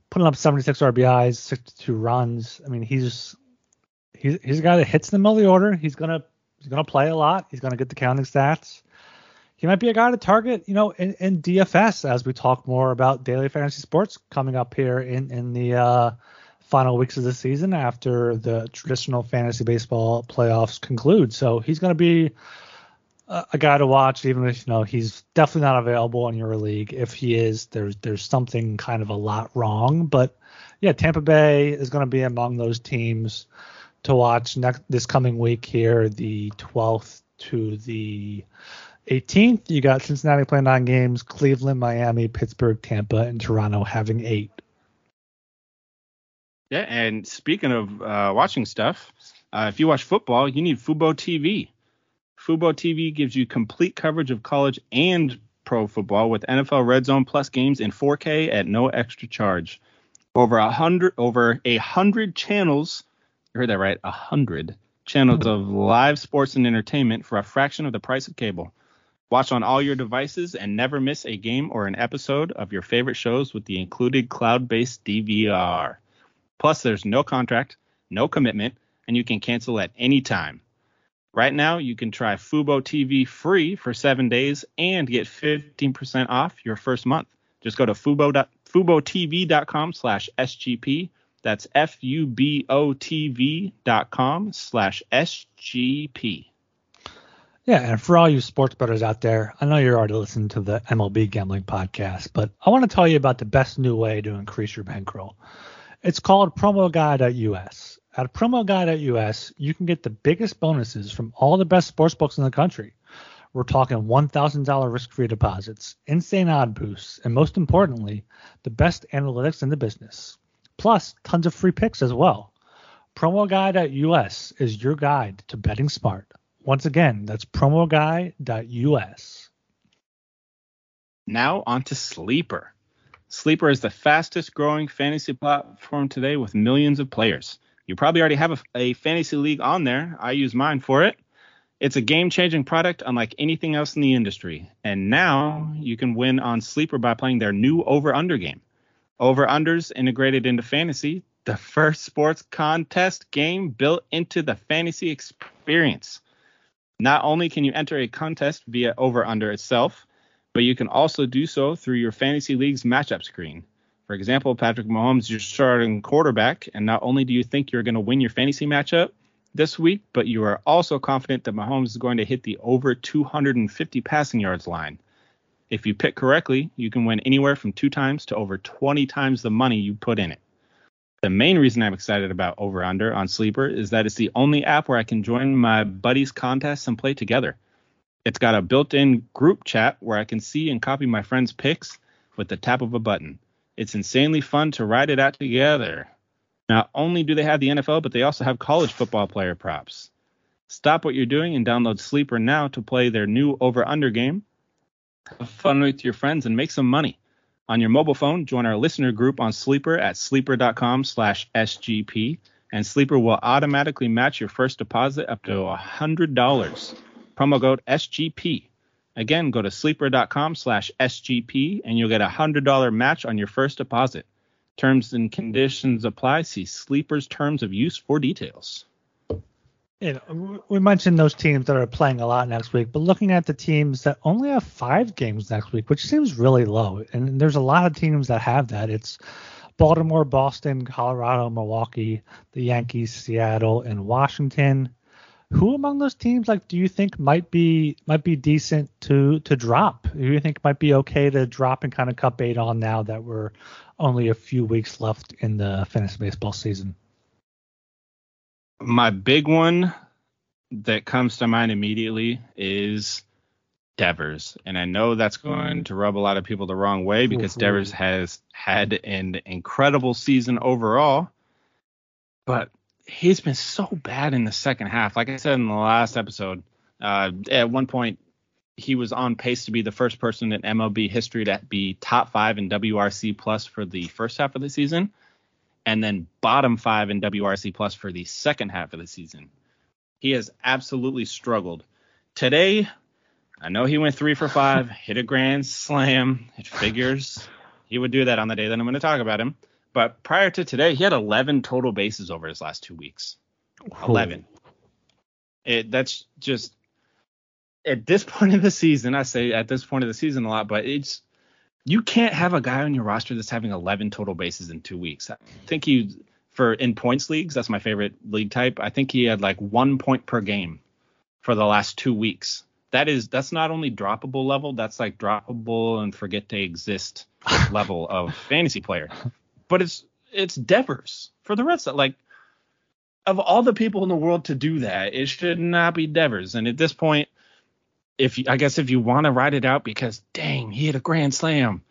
A: putting up 76 RBIs, 62 runs. I mean, he's he's he's a guy that hits in the middle of the order. He's gonna he's gonna play a lot. He's gonna get the counting stats. He might be a guy to target, you know, in, in DFS as we talk more about daily fantasy sports coming up here in in the uh, final weeks of the season after the traditional fantasy baseball playoffs conclude. So he's gonna be a, a guy to watch, even if you know he's definitely not available in your league. If he is, there's there's something kind of a lot wrong. But yeah, Tampa Bay is going to be among those teams to watch next this coming week here, the 12th to the 18th. You got Cincinnati playing nine games, Cleveland, Miami, Pittsburgh, Tampa, and Toronto having eight.
B: Yeah, and speaking of uh, watching stuff, uh, if you watch football, you need Fubo TV. Fubo TV gives you complete coverage of college and pro football with NFL Red Zone Plus games in 4K at no extra charge. Over a hundred, over a hundred channels. You heard that right? A hundred channels of live sports and entertainment for a fraction of the price of cable. Watch on all your devices and never miss a game or an episode of your favorite shows with the included cloud-based DVR. Plus, there's no contract, no commitment, and you can cancel at any time. Right now, you can try Fubo TV free for seven days and get 15% off your first month. Just go to fubo FuboTV.com slash SGP. That's F-U-B-O-T-V dot com slash SGP.
A: Yeah, and for all you sports bettors out there, I know you're already listening to the MLB gambling podcast, but I want to tell you about the best new way to increase your bankroll. It's called promoguy.us. At promoguy.us, you can get the biggest bonuses from all the best sports books in the country. We're talking $1,000 risk-free deposits, insane odd boosts, and most importantly, the best analytics in the business. Plus, tons of free picks as well. PromoGuy.us is your guide to betting smart. Once again, that's promoguy.us.
B: Now on to Sleeper. Sleeper is the fastest growing fantasy platform today with millions of players. You probably already have a, a fantasy league on there. I use mine for it. It's a game changing product unlike anything else in the industry. And now you can win on Sleeper by playing their new over under game. Over unders integrated into fantasy, the first sports contest game built into the fantasy experience. Not only can you enter a contest via over under itself, but you can also do so through your fantasy league's matchup screen. For example, Patrick Mahomes your starting quarterback, and not only do you think you're going to win your fantasy matchup this week, but you are also confident that Mahomes is going to hit the over 250 passing yards line. If you pick correctly, you can win anywhere from two times to over 20 times the money you put in it. The main reason I'm excited about Over Under on Sleeper is that it's the only app where I can join my buddies' contests and play together. It's got a built in group chat where I can see and copy my friends' picks with the tap of a button. It's insanely fun to ride it out together. Not only do they have the NFL, but they also have college football player props. Stop what you're doing and download Sleeper now to play their new over under game. Have fun with your friends and make some money. On your mobile phone, join our listener group on Sleeper at sleeper.com slash SGP, and Sleeper will automatically match your first deposit up to $100. Promo code SGP. Again, go to sleeper.com slash SGP and you'll get a $100 match on your first deposit. Terms and conditions apply. See Sleeper's terms of use for details.
A: You know, we mentioned those teams that are playing a lot next week, but looking at the teams that only have five games next week, which seems really low, and there's a lot of teams that have that. It's Baltimore, Boston, Colorado, Milwaukee, the Yankees, Seattle, and Washington who among those teams like do you think might be might be decent to to drop? Who do you think might be okay to drop and kind of cut bait on now that we're only a few weeks left in the fantasy baseball season?
B: My big one that comes to mind immediately is Devers. And I know that's going to rub a lot of people the wrong way because Devers has had an incredible season overall. But he's been so bad in the second half. Like I said in the last episode, uh, at one point he was on pace to be the first person in MLB history to be top five in WRC plus for the first half of the season, and then bottom five in WRC plus for the second half of the season. He has absolutely struggled. Today, I know he went three for five, hit a grand slam. It figures he would do that on the day that I'm going to talk about him. But prior to today, he had 11 total bases over his last two weeks. 11. It that's just at this point of the season. I say at this point of the season a lot, but it's you can't have a guy on your roster that's having 11 total bases in two weeks. I think he for in points leagues, that's my favorite league type. I think he had like one point per game for the last two weeks. That is that's not only droppable level, that's like droppable and forget to exist level of fantasy player but it's it's Devers for the rest of like of all the people in the world to do that, it should not be Devers. And at this point, if you, I guess if you want to ride it out because dang, he hit a grand slam,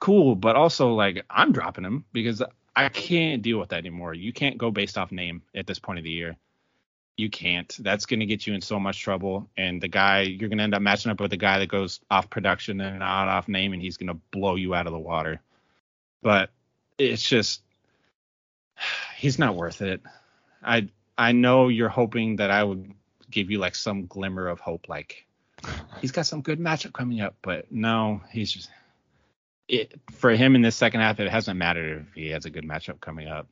B: cool. But also like I'm dropping him because I can't deal with that anymore. You can't go based off name at this point of the year. You can't. That's going to get you in so much trouble. And the guy you're going to end up matching up with a guy that goes off production and not off name, and he's going to blow you out of the water. But it's just he's not worth it. I I know you're hoping that I would give you like some glimmer of hope, like he's got some good matchup coming up, but no, he's just it for him in this second half. It hasn't mattered if he has a good matchup coming up.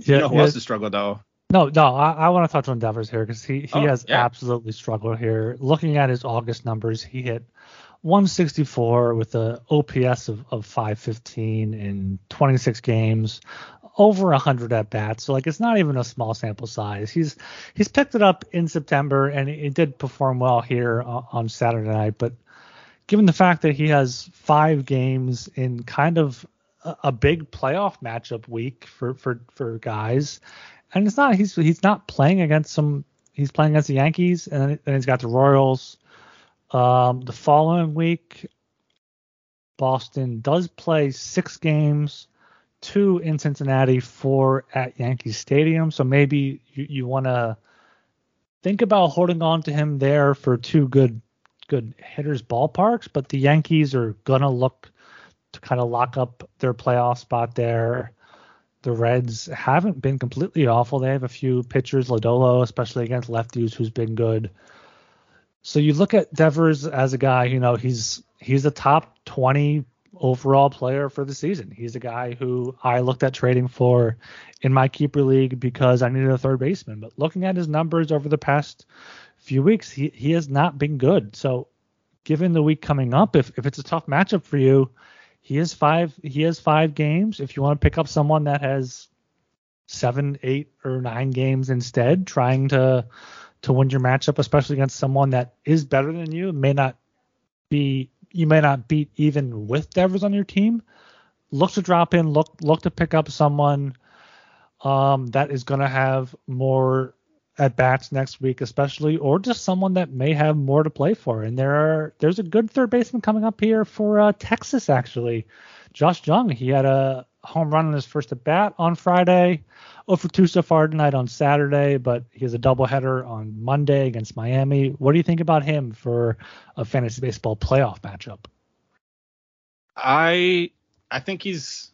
B: Yeah, you know who yeah. else has struggled though?
A: No, no, I, I want to touch on Devers here because he he oh, has yeah. absolutely struggled here. Looking at his August numbers, he hit 164 with a OPS of, of 515 in 26 games, over 100 at bats. So like it's not even a small sample size. He's he's picked it up in September and it did perform well here on Saturday night. But given the fact that he has five games in kind of a, a big playoff matchup week for for for guys, and it's not he's he's not playing against some he's playing against the Yankees, and then he's got the Royals. Um, the following week, Boston does play six games, two in Cincinnati, four at Yankee Stadium. So maybe you, you want to think about holding on to him there for two good good hitters ballparks, but the Yankees are gonna look to kind of lock up their playoff spot there. The Reds haven't been completely awful. They have a few pitchers, Lodolo, especially against lefties, who's been good. So you look at Devers as a guy, you know, he's he's a top 20 overall player for the season. He's a guy who I looked at trading for in my keeper league because I needed a third baseman. But looking at his numbers over the past few weeks, he, he has not been good. So given the week coming up, if, if it's a tough matchup for you, he has five he has five games. If you want to pick up someone that has seven, eight, or nine games instead, trying to to win your matchup, especially against someone that is better than you, may not be you may not beat even with Devers on your team. Look to drop in, look look to pick up someone um, that is going to have more at bats next week, especially, or just someone that may have more to play for. And there are there's a good third baseman coming up here for uh, Texas actually. Josh Jung, he had a home run in his first at bat on Friday. Oh for two so far tonight on Saturday, but he has a doubleheader on Monday against Miami. What do you think about him for a fantasy baseball playoff matchup?
B: I I think he's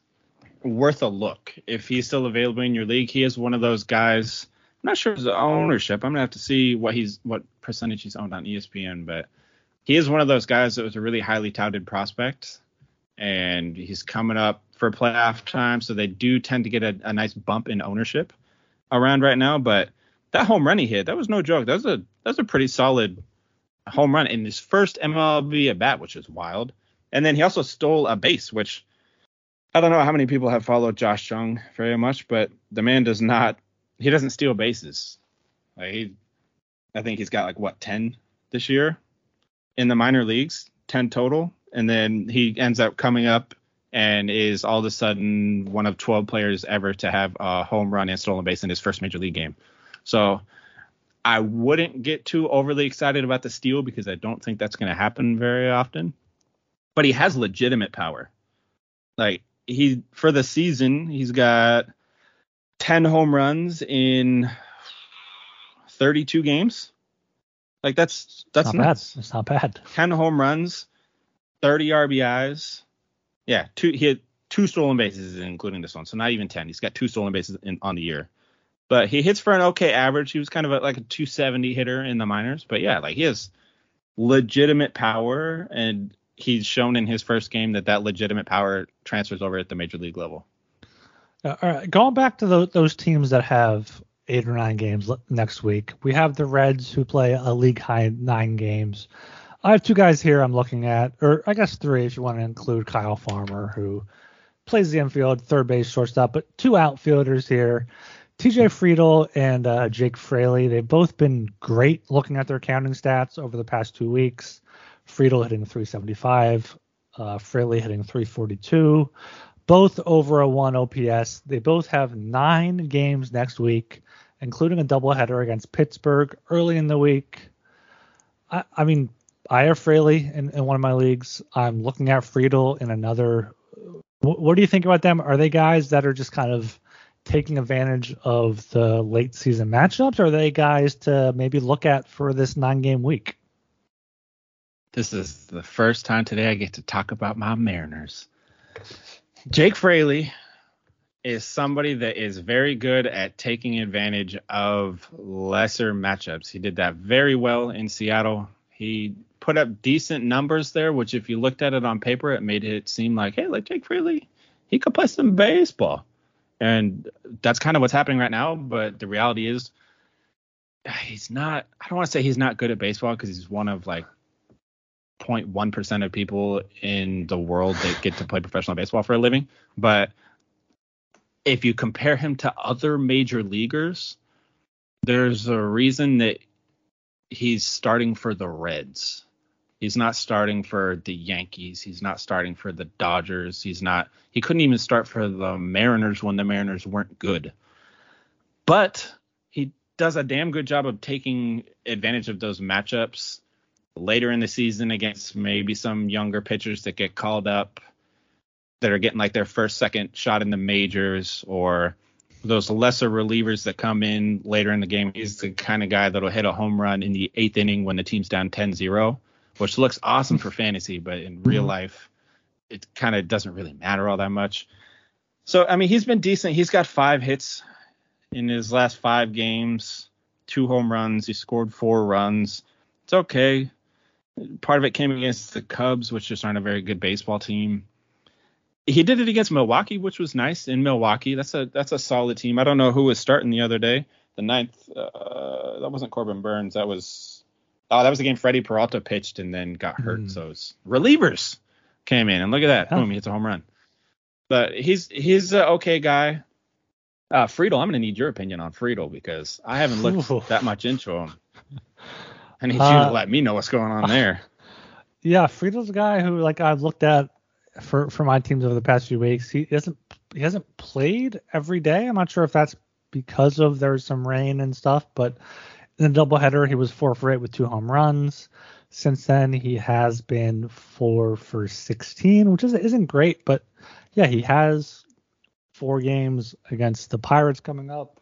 B: worth a look if he's still available in your league. He is one of those guys I'm not sure his ownership. I'm gonna have to see what he's what percentage he's owned on ESPN, but he is one of those guys that was a really highly touted prospect, and he's coming up for playoff time, so they do tend to get a, a nice bump in ownership around right now. But that home run he hit, that was no joke. That was a that was a pretty solid home run in his first MLB at bat, which is wild. And then he also stole a base, which I don't know how many people have followed Josh Jung very much, but the man does not he doesn't steal bases. Like he, I think he's got like what ten this year in the minor leagues, ten total, and then he ends up coming up and is all of a sudden one of 12 players ever to have a home run and stolen base in his first major league game. So I wouldn't get too overly excited about the steal because I don't think that's going to happen very often. But he has legitimate power. Like he for the season, he's got 10 home runs in 32 games. Like that's that's
A: not nuts. bad. It's not bad.
B: 10 home runs, 30 RBIs. Yeah, two he had two stolen bases including this one. So not even 10. He's got two stolen bases in, on the year. But he hits for an okay average. He was kind of a, like a 270 hitter in the minors, but yeah, like he has legitimate power and he's shown in his first game that that legitimate power transfers over at the major league level.
A: Uh, all right, going back to the, those teams that have eight or nine games next week, we have the Reds who play a league high nine games. I have two guys here I'm looking at, or I guess three if you want to include Kyle Farmer, who plays the infield, third base, shortstop, but two outfielders here. TJ Friedl and uh, Jake Fraley, they've both been great looking at their counting stats over the past two weeks. Friedl hitting 375, uh, Fraley hitting 342 both over a one OPS. They both have nine games next week, including a doubleheader against Pittsburgh early in the week. I, I mean, I have Fraley in, in, one of my leagues. I'm looking at Friedl in another. What, what do you think about them? Are they guys that are just kind of taking advantage of the late season matchups? Or are they guys to maybe look at for this nine game week?
B: This is the first time today I get to talk about my Mariners. Jake Fraley is somebody that is very good at taking advantage of lesser matchups. He did that very well in Seattle. He put up decent numbers there, which if you looked at it on paper, it made it seem like, hey, like Jake Fraley, he could play some baseball. And that's kind of what's happening right now. But the reality is, he's not, I don't want to say he's not good at baseball because he's one of like 0.1% of people in the world that get to play professional baseball for a living. But if you compare him to other major leaguers, there's a reason that he's starting for the Reds. He's not starting for the Yankees. He's not starting for the Dodgers. He's not he couldn't even start for the Mariners when the Mariners weren't good. But he does a damn good job of taking advantage of those matchups later in the season against maybe some younger pitchers that get called up that are getting like their first, second shot in the majors or those lesser relievers that come in later in the game. He's the kind of guy that'll hit a home run in the eighth inning when the team's down 10 0, which looks awesome for fantasy, but in real mm-hmm. life, it kind of doesn't really matter all that much. So, I mean, he's been decent. He's got five hits in his last five games, two home runs. He scored four runs. It's okay. Part of it came against the Cubs, which just aren't a very good baseball team he did it against Milwaukee, which was nice in Milwaukee. That's a that's a solid team. I don't know who was starting the other day. The ninth, uh, that wasn't Corbin Burnes. That was oh, that was the game Freddie Peralta pitched and then got hurt. Mm. So it's relievers came in and look at that, boom, he hits a home run. But he's he's an okay guy. Uh, Friedl, I'm gonna need your opinion on Friedl because I haven't looked that much into him. I need uh, you to let me know what's going on there.
A: Yeah, Friedl's a guy who like I've looked at for for my teams over the past few weeks. He hasn't he hasn't played every day. I'm not sure if that's because of there's some rain and stuff, but in the doubleheader he was four for eight with two home runs. Since then he has been four for 16, which is, isn't great, but yeah, he has four games against the Pirates coming up,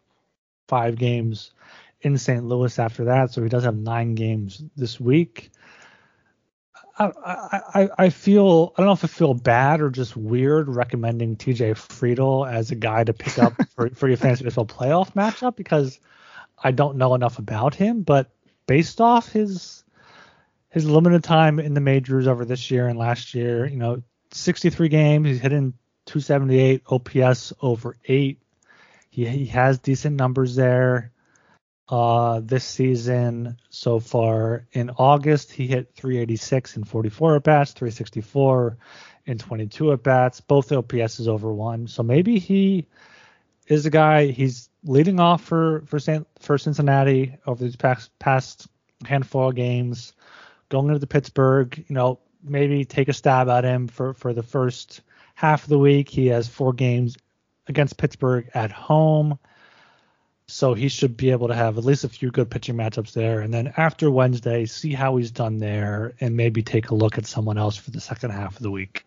A: five games in St. Louis after that, so he does have nine games this week. I, I, I feel I don't know if I feel bad or just weird recommending TJ Friedl as a guy to pick up for, for your fantasy baseball playoff matchup because I don't know enough about him, but based off his his limited time in the majors over this year and last year, you know, 63 games, he's hitting 278 OPS over eight. He he has decent numbers there uh, this season so far. In August, he hit 386 in 44 at bats, 364 in 22 at bats. Both OPS is over one. So maybe he is a guy. He's leading off for for, San, for Cincinnati over these past past handful of games. Going into the Pittsburgh, you know, maybe take a stab at him for for the first half of the week. He has four games against Pittsburgh at home. So he should be able to have at least a few good pitching matchups there. And then after Wednesday, see how he's done there and maybe take a look at someone else for the second half of the week.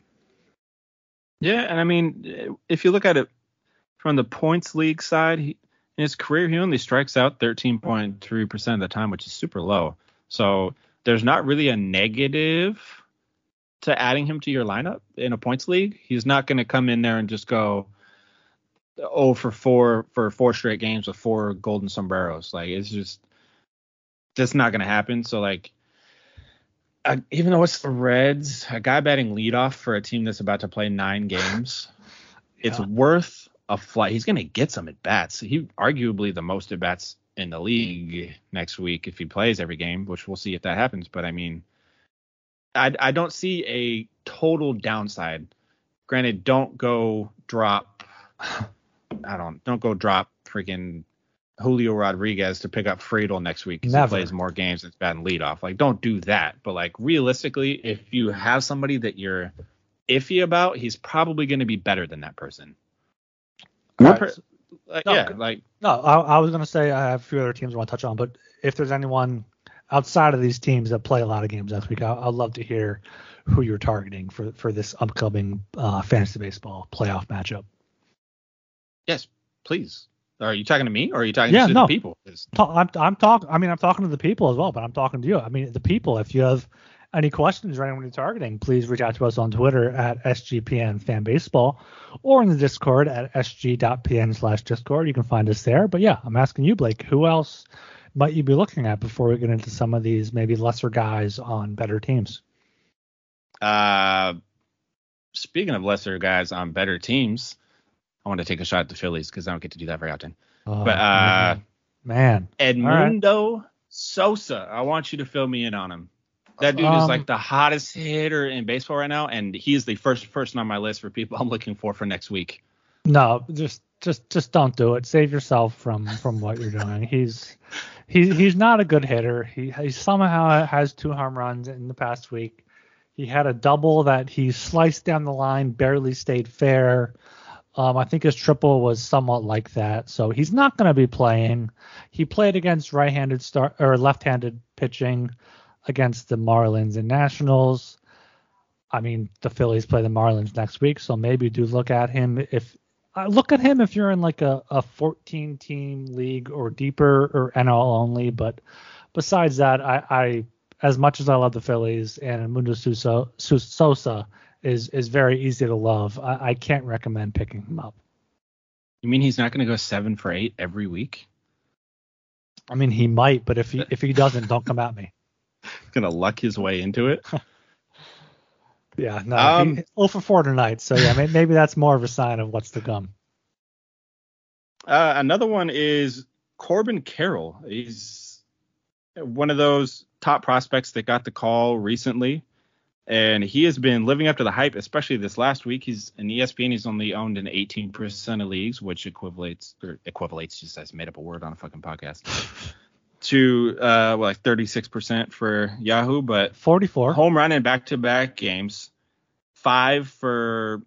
B: Yeah, and I mean, if you look at it from the points league side, in his career, he only strikes out 13.3% of the time, which is super low. So there's not really a negative to adding him to your lineup in a points league. He's not going to come in there and just go, oh for four for four straight games with four golden sombreros. Like it's just that's not gonna happen. So like even though it's the Reds, a guy batting leadoff for a team that's about to play nine games, yeah. it's worth a flight. He's gonna get some at bats. He arguably the most at bats in the league next week if he plays every game, which we'll see if that happens. But I mean, I I don't see a total downside. Granted, don't go drop I don't don't go drop freaking Julio Rodriguez to pick up Friedl next week because he plays more games and it's bad in leadoff. Like, don't do that. But like realistically, if you have somebody that you're iffy about, he's probably going to be better than that person.
A: Right. Per, like, no, yeah, like no, I, I was going to say I have a few other teams I want to touch on, but if there's anyone outside of these teams that play a lot of games next week, I, would love to hear who you're targeting for for this upcoming uh, fantasy baseball playoff matchup.
B: Yes, please. Are you talking to me or are you talking yeah, to no. the people?
A: I'm I'm talking. I mean, I'm talking to the people as well, but I'm talking to you. I mean, the people. If you have any questions or anyone you're targeting, please reach out to us on Twitter at SGPN Fan Baseball or in the Discord at sg.pn slash Discord. You can find us there. But yeah, I'm asking you, Blake, who else might you be looking at before we get into some of these maybe lesser guys on better teams?
B: Uh, speaking of lesser guys on better teams, I want to take a shot at the Phillies because I don't get to do that very often. Oh, but uh,
A: man,
B: Edmundo right. Sosa, I want you to fill me in on him. That dude um, is like the hottest hitter in baseball right now, and he's the first person on my list for people I'm looking for for next week.
A: No, just just just don't do it. Save yourself from from what you're doing. He's he's he's not a good hitter. He he somehow has two home runs in the past week. He had a double that he sliced down the line, barely stayed fair Um, I think his triple was somewhat like that, so he's not going to be playing. He played against right-handed start or left-handed pitching against the Marlins and Nationals. I mean, the Phillies play the Marlins next week, so maybe do look at him if uh, look at him if you're in like a, a 14 team league or deeper or NL only. But besides that, I, I as much as I love the Phillies and Mundo Sosa, Sosa is is very easy to love, I, I can't recommend picking him up.
B: You mean he's not going to go seven for eight every week?
A: I mean, he might, but if he if he doesn't, don't come at me.
B: Gonna luck his way into it.
A: Yeah, no, um, he, 0 for 4 tonight. So yeah, maybe, maybe that's more of a sign of what's to come.
B: Uh, another one is Corbin Carroll. He's one of those top prospects that got the call recently, and he has been living up to the hype, especially this last week. He's in ESPN. He's only owned in 18% of leagues, which equivalates or equivalates just as made up a word on a fucking podcast. To uh well, like 36% for Yahoo, but
A: 44
B: home run in back-to-back games. Five for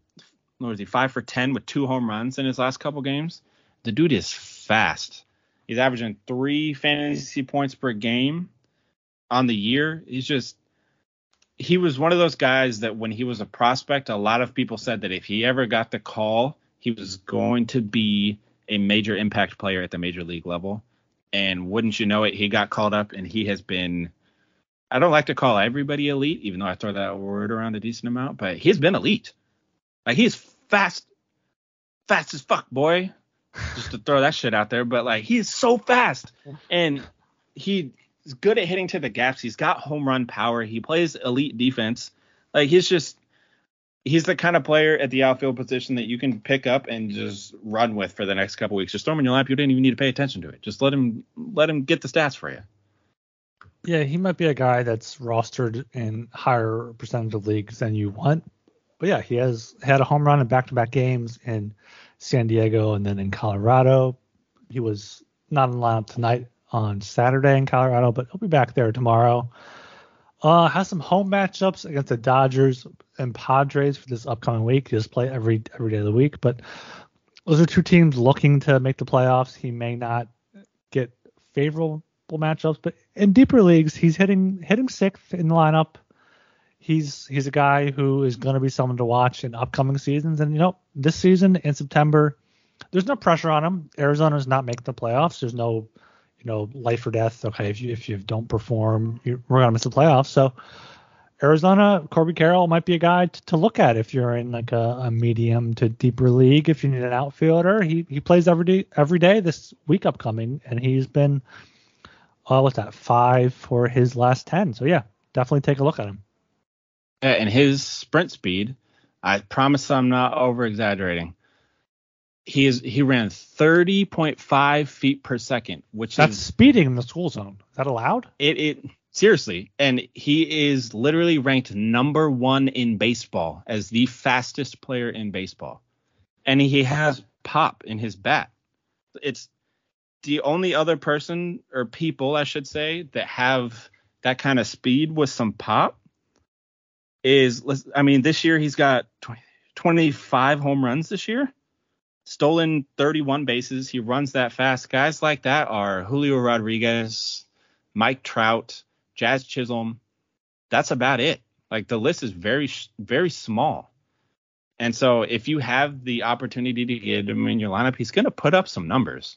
B: what was he? Five for 10 with two home runs in his last couple games. The dude is fast. He's averaging three fantasy points per game on the year. He's just he was one of those guys that when he was a prospect, a lot of people said that if he ever got the call, he was going to be a major impact player at the major league level and wouldn't you know it, he got called up and he has been I don't like to call everybody elite, even though I throw that word around a decent amount, but he's been elite. Like he's fast, fast as fuck, boy. Just to throw that shit out there, but like he's so fast, and he's good at hitting to the gaps. He's got home run power. He plays elite defense. Like he's just he's the kind of player at the outfield position that you can pick up and just run with for the next couple weeks. Just throw him in your lap. You didn't even need to pay attention to it. Just let him let him get the stats for you.
A: Yeah, he might be a guy that's rostered in higher percentage of leagues than you want. But yeah, he has had a home run in back-to-back games in San Diego and then in Colorado. He was not in lineup tonight on Saturday in Colorado, but he'll be back there tomorrow. Uh, has some home matchups against the Dodgers and Padres for this upcoming week. He just play every every day of the week, but those are two teams looking to make the playoffs. He may not get favorable matchups, but in deeper leagues, he's hitting hitting sixth in the lineup. He's he's a guy who is going to be someone to watch in upcoming seasons. And you know, this season in September, there's no pressure on him. Arizona's not making the playoffs. There's no you know, life or death. Okay, if you if you don't perform, we're gonna miss the playoffs. So Arizona, Corbin Carroll might be a guy to, to look at if you're in like a, a, medium to deeper league. If you need an outfielder, he he plays every day every day this week upcoming, and he's been uh, what's that five for his last ten. So yeah, definitely take a look at him.
B: Yeah, and his sprint speed, I promise I'm not over exaggerating he is he ran 30.5 feet per second, which
A: that's
B: is,
A: speeding in the school zone. Is that allowed?
B: It it seriously, and he is literally ranked number one in baseball as the fastest player in baseball, and he has pop in his bat. It's the only other person or people I should say that have that kind of speed with some pop is I mean this year he's got 20, 25 home runs this year stolen 31 bases. He runs that fast. Guys like that are Julio Rodriguez, Mike Trout, Jazz Chisholm. That's about it. Like the list is very, very small. And so if you have the opportunity to get him in your lineup, he's going to put up some numbers.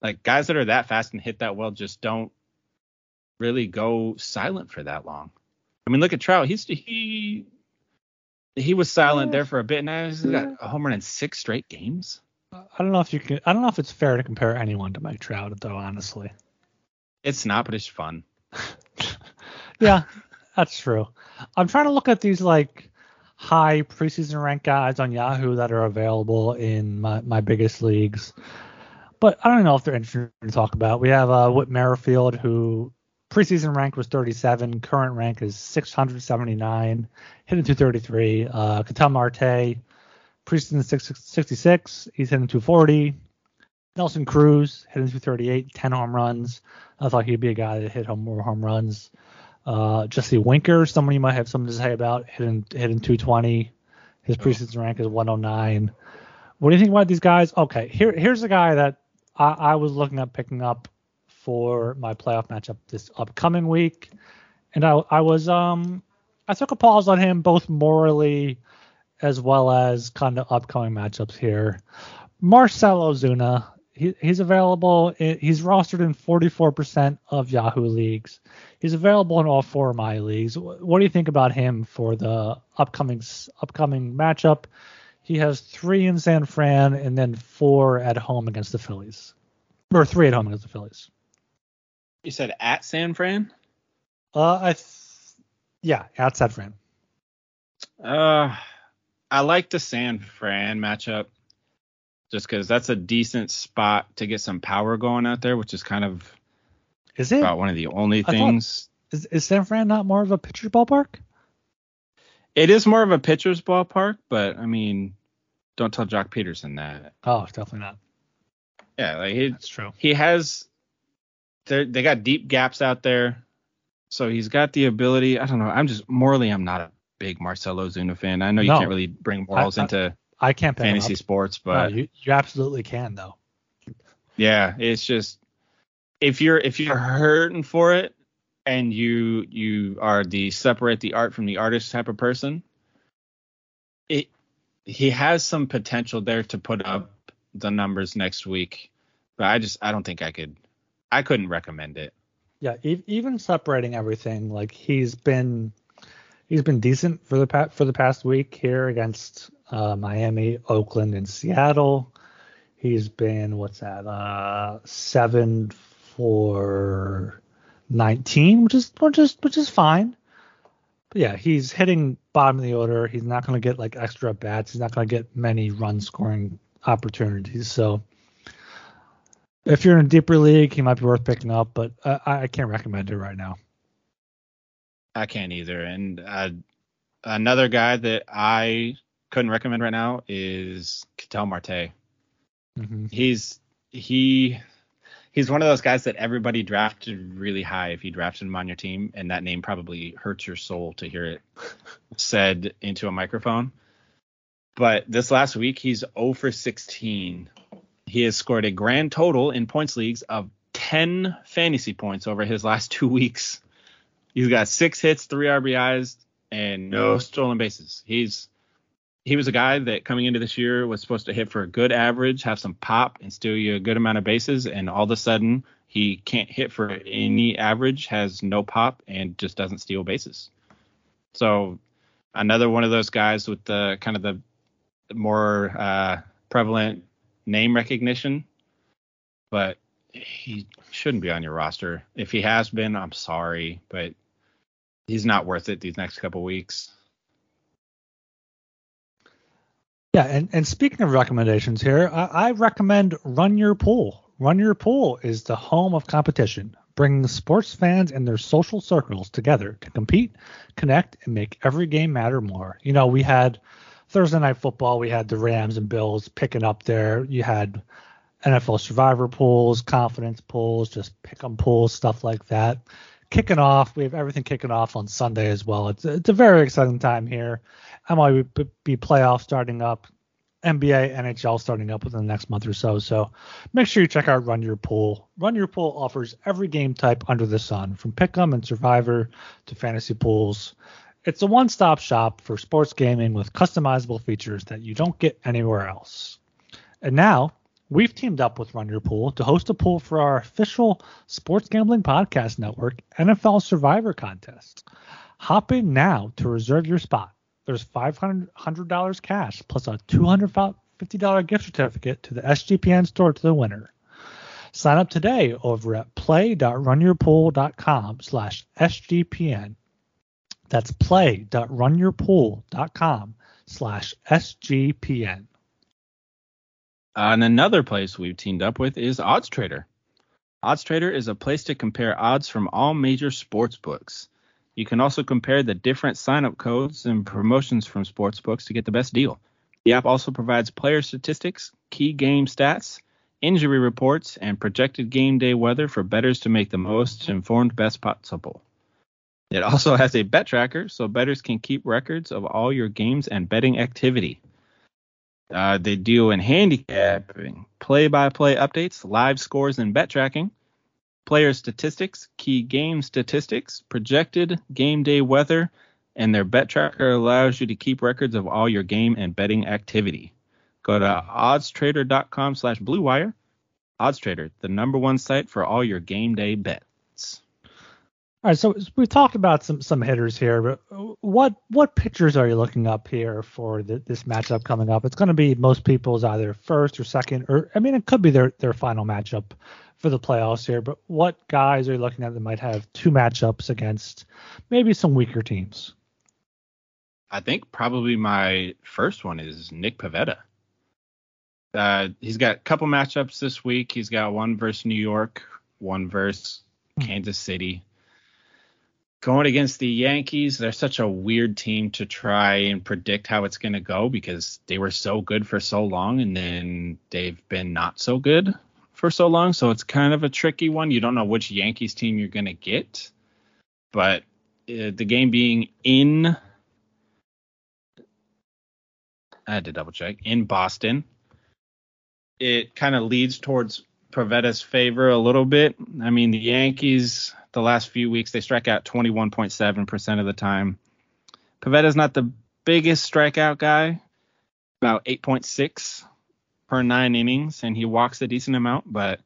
B: Like guys that are that fast and hit that well just don't really go silent for that long. I mean, look at Trout. He's he he was silent there for a bit, and now he's got a home run in six straight games.
A: I don't know if you can. I don't know if it's fair to compare anyone to Mike Trout, though. Honestly,
B: it's not, but it's fun.
A: Yeah, that's true. I'm trying to look at these like high preseason rank guys on Yahoo that are available in my, my biggest leagues, but I don't know if they're interesting to talk about. We have uh, Whit Merrifield, who preseason rank was 37. Current rank is 679. Hitting 233. Uh, Ketel Marte, preseason 66. He's hitting 240. Nelson Cruz hitting 238, 10 home runs. I thought he'd be a guy that hit home more home runs. Uh, Jesse Winker, someone you might have something to say about, hitting hitting 220. His preseason rank is 109. What do you think about these guys? Okay, here here's a guy that I, I was looking at picking up for my playoff matchup this upcoming week, and I I was um I took a pause on him both morally as well as kind of upcoming matchups here. Marcell Ozuna, he, he's available. He's rostered in 44% of Yahoo leagues. He's available in all four of my leagues. What do you think about him for the upcoming upcoming matchup? He has three in San Fran and then four at home against the Phillies, or three at home against the Phillies.
B: You said at San Fran?
A: Uh, I, th- yeah, at San Fran.
B: Uh, I like the San Fran matchup just because that's a decent spot to get some power going out there, which is kind of
A: is it
B: about one of the only things.
A: Thought, is, is San Fran not more of a pitcher's ballpark?
B: It is more of a pitcher's ballpark, but I mean, don't tell Joc Pederson that.
A: Oh, definitely not.
B: Yeah, like he,
A: that's true.
B: He has, they they got deep gaps out there, so he's got the ability. I don't know. I'm just morally, I'm not a big Marcell Ozuna fan. I know you no, can't really bring morals I, I, into
A: I can't
B: fantasy sports, but
A: no, you, you absolutely can though.
B: Yeah, it's just if you're if you're hurting for it and you you are the separate the art from the artist type of person, it he has some potential there to put up the numbers next week. But I just I don't think I could I couldn't recommend it.
A: Yeah, even separating everything, like he's been he's been decent for the past for the past week here against uh, Miami, Oakland, and Seattle. He's been what's that? Uh, seven for 19, which is which is which is fine. But yeah, he's hitting bottom of the order. He's not going to get like extra bats. He's not going to get many run scoring opportunities. So if you're in a deeper league, he might be worth picking up, but I, I can't recommend it right now.
B: I can't either. And uh, another guy that I couldn't recommend right now is Ketel Marte. Mm-hmm. He's he he's one of those guys that everybody drafted really high if you drafted him on your team, and that name probably hurts your soul to hear it said into a microphone. But this last week, he's 0 for 16. He has scored a grand total in points leagues of 10 fantasy points over his last two weeks. He's got six hits, three RBIs, and no stolen bases. He's he was a guy that coming into this year was supposed to hit for a good average, have some pop, and steal you a good amount of bases. And all of a sudden, he can't hit for any average, has no pop, and just doesn't steal bases. So another one of those guys with the kind of the more uh, prevalent name recognition, but he shouldn't be on your roster. If he has been, I'm sorry, but he's not worth it these next couple weeks.
A: Yeah, and, and speaking of recommendations here, I, I recommend Run Your Pool. Run Your Pool is the home of competition, bringing sports fans and their social circles together to compete, connect, and make every game matter more. You know, we had Thursday night football, we had the Rams and Bills picking up there. You had NFL survivor pools, confidence pools, just pick 'em pools, stuff like that. Kicking off, we have everything kicking off on Sunday as well. It's it's a very exciting time here. MLB be playoffs starting up, NBA, NHL starting up within the next month or so. So make sure you check out Run Your Pool. Run Your Pool offers every game type under the sun, from Pick'em and Survivor to fantasy pools. It's a one-stop shop for sports gaming with customizable features that you don't get anywhere else. And now we've teamed up with Run Your Pool to host a pool for our official sports gambling podcast network, NFL Survivor contest. Hop in now to reserve your spot there's $500 cash plus a $250 gift certificate to the SGPN store to the winner. Sign up today over at play.runyourpool.com slash SGPN. That's play.runyourpool.com slash SGPN.
B: Uh, and another place we've teamed up with is Odds Trader. Odds Trader is a place to compare odds from all major sports books. You can also compare the different sign-up codes and promotions from sportsbooks to get the best deal. The app also provides player statistics, key game stats, injury reports, and projected game day weather for bettors to make the most informed best possible. It also has a bet tracker so bettors can keep records of all your games and betting activity. Uh, they deal in handicapping, play-by-play updates, live scores, and bet tracking, player statistics, key game statistics, projected game day weather, and their bet tracker allows you to keep records of all your game and betting activity. Go to oddstrader.com slash bluewire. OddsTrader, the number one site for all your game day bets.
A: All right, so we've talked about some some hitters here, but what what pitchers are you looking up here for the, this matchup coming up? It's going to be most people's either first or second, or I mean, it could be their their final matchup for the playoffs here. But what guys are you looking at that might have two matchups against maybe some weaker teams?
B: I think probably my first one is Nick Pivetta. Uh, he's got a couple matchups this week. He's got one versus New York, one versus hmm. Kansas City. Going against the Yankees, they're such a weird team to try and predict how it's going to go because they were so good for so long and then they've been not so good for so long. So it's kind of a tricky one. You don't know which Yankees team you're going to get. But uh, the game being in, I had to double check, in Boston it kind of leads towards Pivetta's favor a little bit. I mean, the Yankees the last few weeks they strike out 21.7% of the time. Pivetta's not the biggest strikeout guy, about 8.6 per nine innings, and he walks a decent amount, but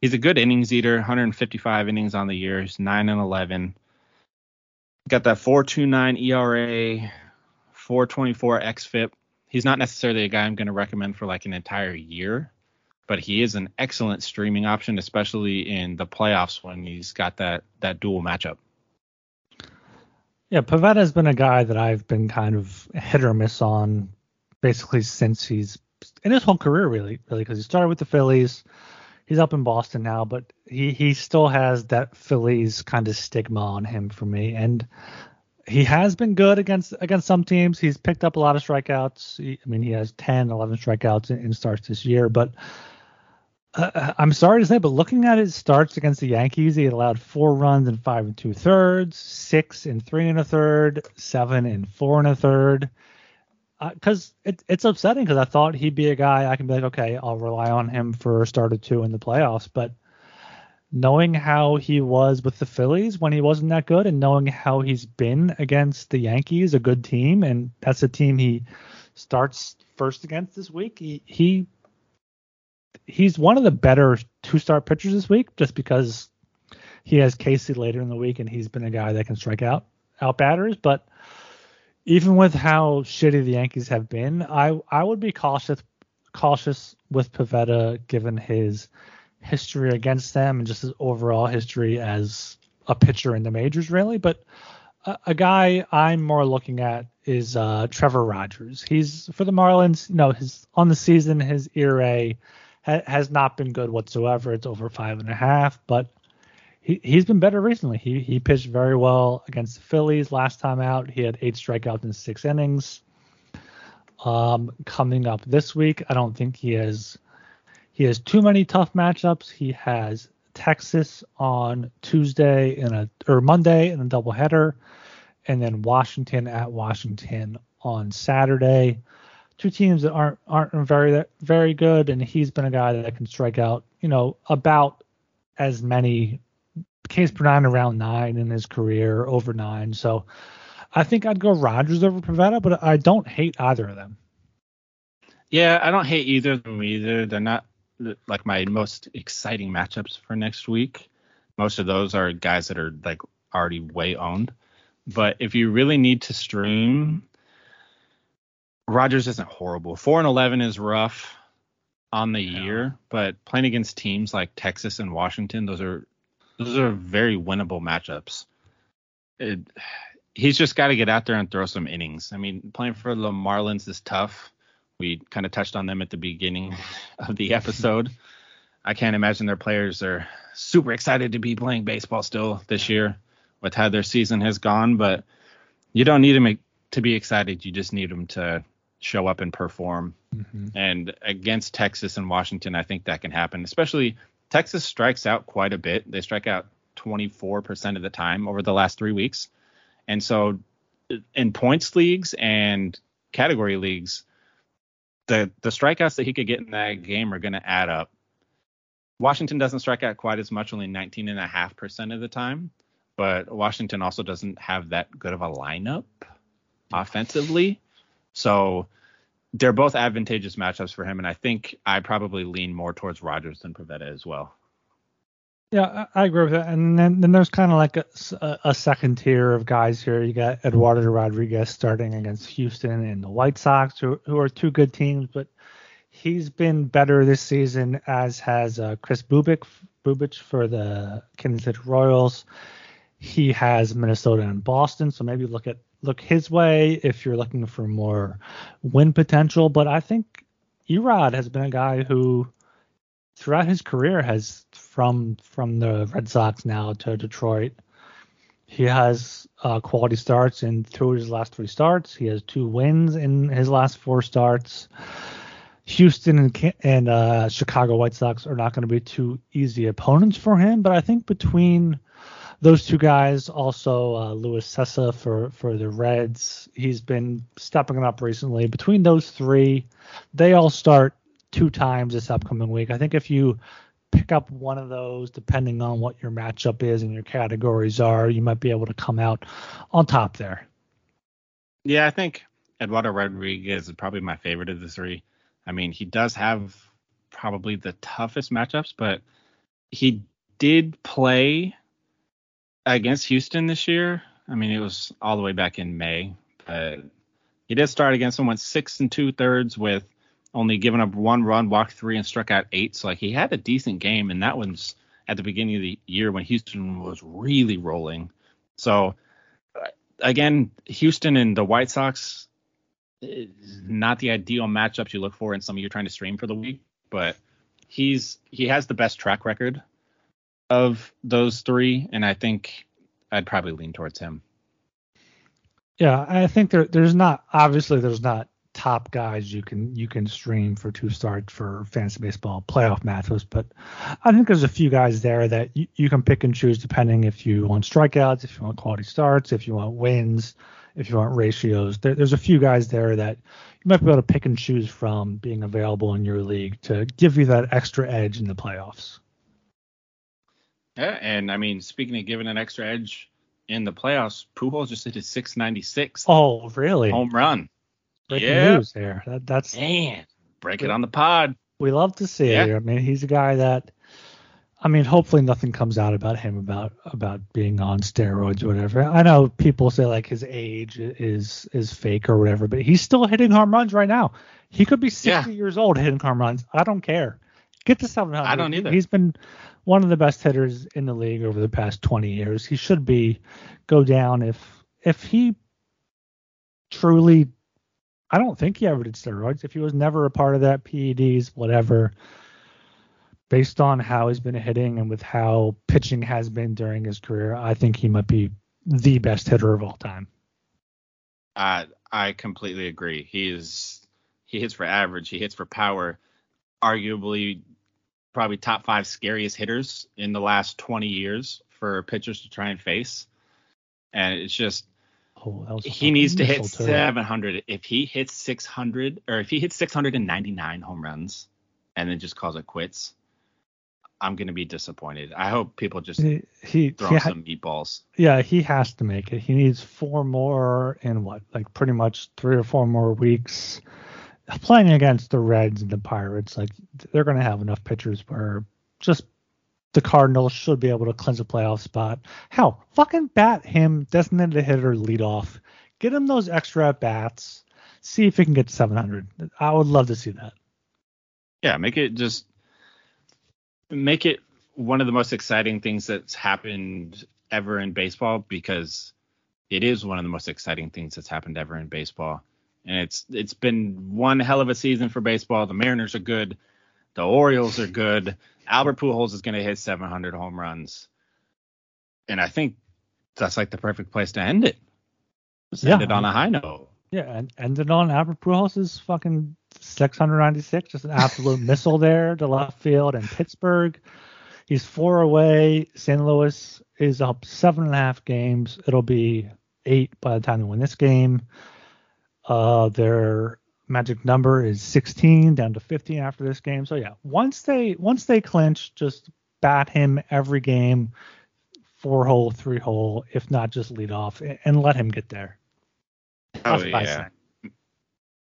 B: he's a good innings eater. 155 innings on the year, he's 9 and 11. Got that 4.29 ERA, 424 xFIP. He's not necessarily a guy I'm going to recommend for like an entire year, but he is an excellent streaming option, especially in the playoffs when he's got that that dual matchup.
A: Yeah, Pivetta has been a guy that I've been kind of hit or miss on basically since he's in his whole career, really, really, because he started with the Phillies. He's up in Boston now, but he he still has that Phillies kind of stigma on him for me, and he has been good against against some teams. He's picked up a lot of strikeouts. He, I mean, he has 10, 11 strikeouts in, in starts this year, but uh, I'm sorry to say, but looking at his starts against the Yankees, he allowed four runs in five and two thirds, six and three and a third, seven and four and a third. Because it, it's upsetting because I thought he'd be a guy I can be like, okay, I'll rely on him for a start or two in the playoffs. But knowing how he was with the Phillies when he wasn't that good, and knowing how he's been against the Yankees, a good team, and that's a team he starts first against this week, he, he he's one of the better two star pitchers this week just because he has KC later in the week and he's been a guy that can strike out out batters. But even with how shitty the Yankees have been, I I would be cautious cautious with Pivetta given his history against them and just his overall history as a pitcher in the majors, really. But a, a guy I'm more looking at is uh, Trevor Rogers. He's for the Marlins. You know, his on the season his ERA ha- has not been good whatsoever. It's over five and a half, but he he's been better recently. He he pitched very well against the Phillies last time out. He had eight strikeouts in six innings. Um, coming up this week, I don't think he has he has too many tough matchups. He has Texas on Tuesday in a or Monday in a doubleheader, and then Washington at Washington on Saturday two teams that aren't aren't very very good, and he's been a guy that can strike out, you know, about as many Per nine around nine in his career, over nine. So I think I'd go Rogers over Pivetta, but I don't hate either of them.
B: Yeah, I don't hate either of them either. They're not like my most exciting matchups for next week. Most of those are guys that are like already way owned. But if you really need to stream Rogers isn't horrible. Four and eleven is rough on the yeah. year, but playing against teams like Texas and Washington, those are those are very winnable matchups. It, he's just got to get out there and throw some innings. I mean, playing for the Marlins is tough. We kind of touched on them at the beginning of the episode. I can't imagine their players are super excited to be playing baseball still this year with how their season has gone, but you don't need them to be excited. You just need them to show up and perform. Mm-hmm. And against Texas and Washington, I think that can happen. Especially Texas strikes out quite a bit. They strike out 24% of the time over the last three weeks. And so in points leagues and category leagues, the the strikeouts that he could get in that game are going to add up. Washington doesn't strike out quite as much, only 19.5% of the time, but Washington also doesn't have that good of a lineup offensively. So they're both advantageous matchups for him, and I think I probably lean more towards Rogers than Pivetta as well.
A: Yeah, I agree with that. And then, then there's kind of like a, a, second tier of guys here. You got Eduardo Rodriguez starting against Houston and the White Sox, who, who are two good teams, but he's been better this season, as has uh, Kris Bubic, Bubic for the Kansas City Royals. He has Minnesota and Boston, so maybe look at look his way if you're looking for more win potential. But I think Erod has been a guy who throughout his career has from from the Red Sox now to Detroit. He has uh, quality starts And through his last three starts. He has two wins in his last four starts. Houston and, and uh, Chicago White Sox are not going to be too easy opponents for him, but I think between those two guys, also uh, Luis Cessa for for the Reds, he's been stepping up recently. Between those three, they all start two times this upcoming week. I think if you pick up one of those, depending on what your matchup is and your categories are, you might be able to come out on top there.
B: Yeah, I think Eduardo Rodriguez is probably my favorite of the three. I mean, he does have probably the toughest matchups, but he did play against Houston this year. I mean, it was all the way back in May, but he did start against them, went six and two thirds with only giving up one run, walked three, and struck out eight. So like he had a decent game, and that was at the beginning of the year when Houston was really rolling. So again, Houston and the White Sox is not the ideal matchups you look for in some of you're trying to stream for the week, but he's he has the best track record of those three, and I think I'd probably lean towards him.
A: Yeah, I think there there's not obviously there's not top guys you can you can stream for two starts for fantasy baseball playoff matchups, but I think there's a few guys there that you, you can pick and choose depending if you want strikeouts, if you want quality starts, if you want wins if you want ratios. There, there's a few guys there that you might be able to pick and choose from being available in your league to give you that extra edge in the playoffs.
B: Yeah, and I mean, speaking of giving an extra edge in the playoffs, Pujols just hit his 696.
A: Oh, really?
B: Home run.
A: Breaking yeah. news there. That, that's
B: man. Break it on the pod.
A: We love to see yeah. it. I mean, he's a guy that I mean, hopefully nothing comes out about him about about being on steroids or whatever. I know people say like his age is is fake or whatever, but he's still hitting home runs right now. He could be 60 yeah. years old hitting home runs. I don't care. Get to 700.
B: I don't either.
A: He's been one of the best hitters in the league over the past 20 years. He should be go down if if he truly I don't think he ever did steroids. If he was never a part of that PEDs, whatever based on how he's been hitting and with how pitching has been during his career, I think he might be the best hitter of all time.
B: Uh, I completely agree. He is he hits for average, he hits for power, arguably probably top five scariest hitters in the last 20 years for pitchers to try and face. And it's just oh, he needs to hit 700. If he hits 600 or if he hits 699 home runs and then just calls it quits, I'm going to be disappointed. I hope people just he, he throw he ha- some meatballs.
A: Yeah, he has to make it. He needs four more in what, like pretty much three or four more weeks. Playing against the Reds and the Pirates, like they're going to have enough pitchers where just the Cardinals should be able to clinch a playoff spot. Hell, fucking bat him, designated hitter, lead off. Get him those extra at bats. See if he can get 700. I would love to see that.
B: Yeah, make it just make it one of the most exciting things that's happened ever in baseball because it is one of the most exciting things that's happened ever in baseball. And it's it's been one hell of a season for baseball. The Mariners are good. The Orioles are good. Albert Pujols is going to hit 700 home runs. And I think that's like the perfect place to end it. Just yeah, end it on a high note.
A: Yeah, and end it on Albert Pujols' fucking 696, just an absolute missile there to left field and Pittsburgh. He's four away. St. Louis is up seven and a half games. It'll be eight by the time they win this game. Uh, they're magic number is 16 down to 15 after this game. So yeah, once they once they clinch, just bat him every game, four hole, three hole, if not just lead off, and let him get there.
B: Oh yeah,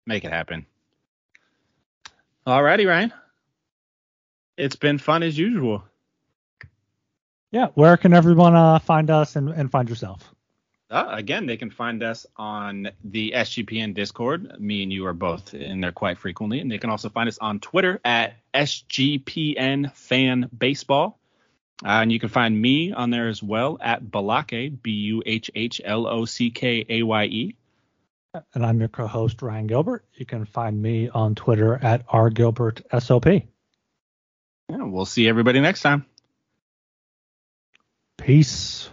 B: make it happen. Alrighty, Ryan. It's been fun as usual.
A: Yeah, where can everyone uh, find us and, and find yourself?
B: Uh, again, they can find us on the SGPN Discord. Me and you are both in there quite frequently, and they can also find us on Twitter at SGPN Fan Baseball. Uh, and you can find me on there as well at Balake, B U H H L O C K A Y E.
A: And I'm your co-host Ryan Gilbert. You can find me on Twitter at rgilbertsop.
B: Yeah, we'll see everybody next time.
A: Peace.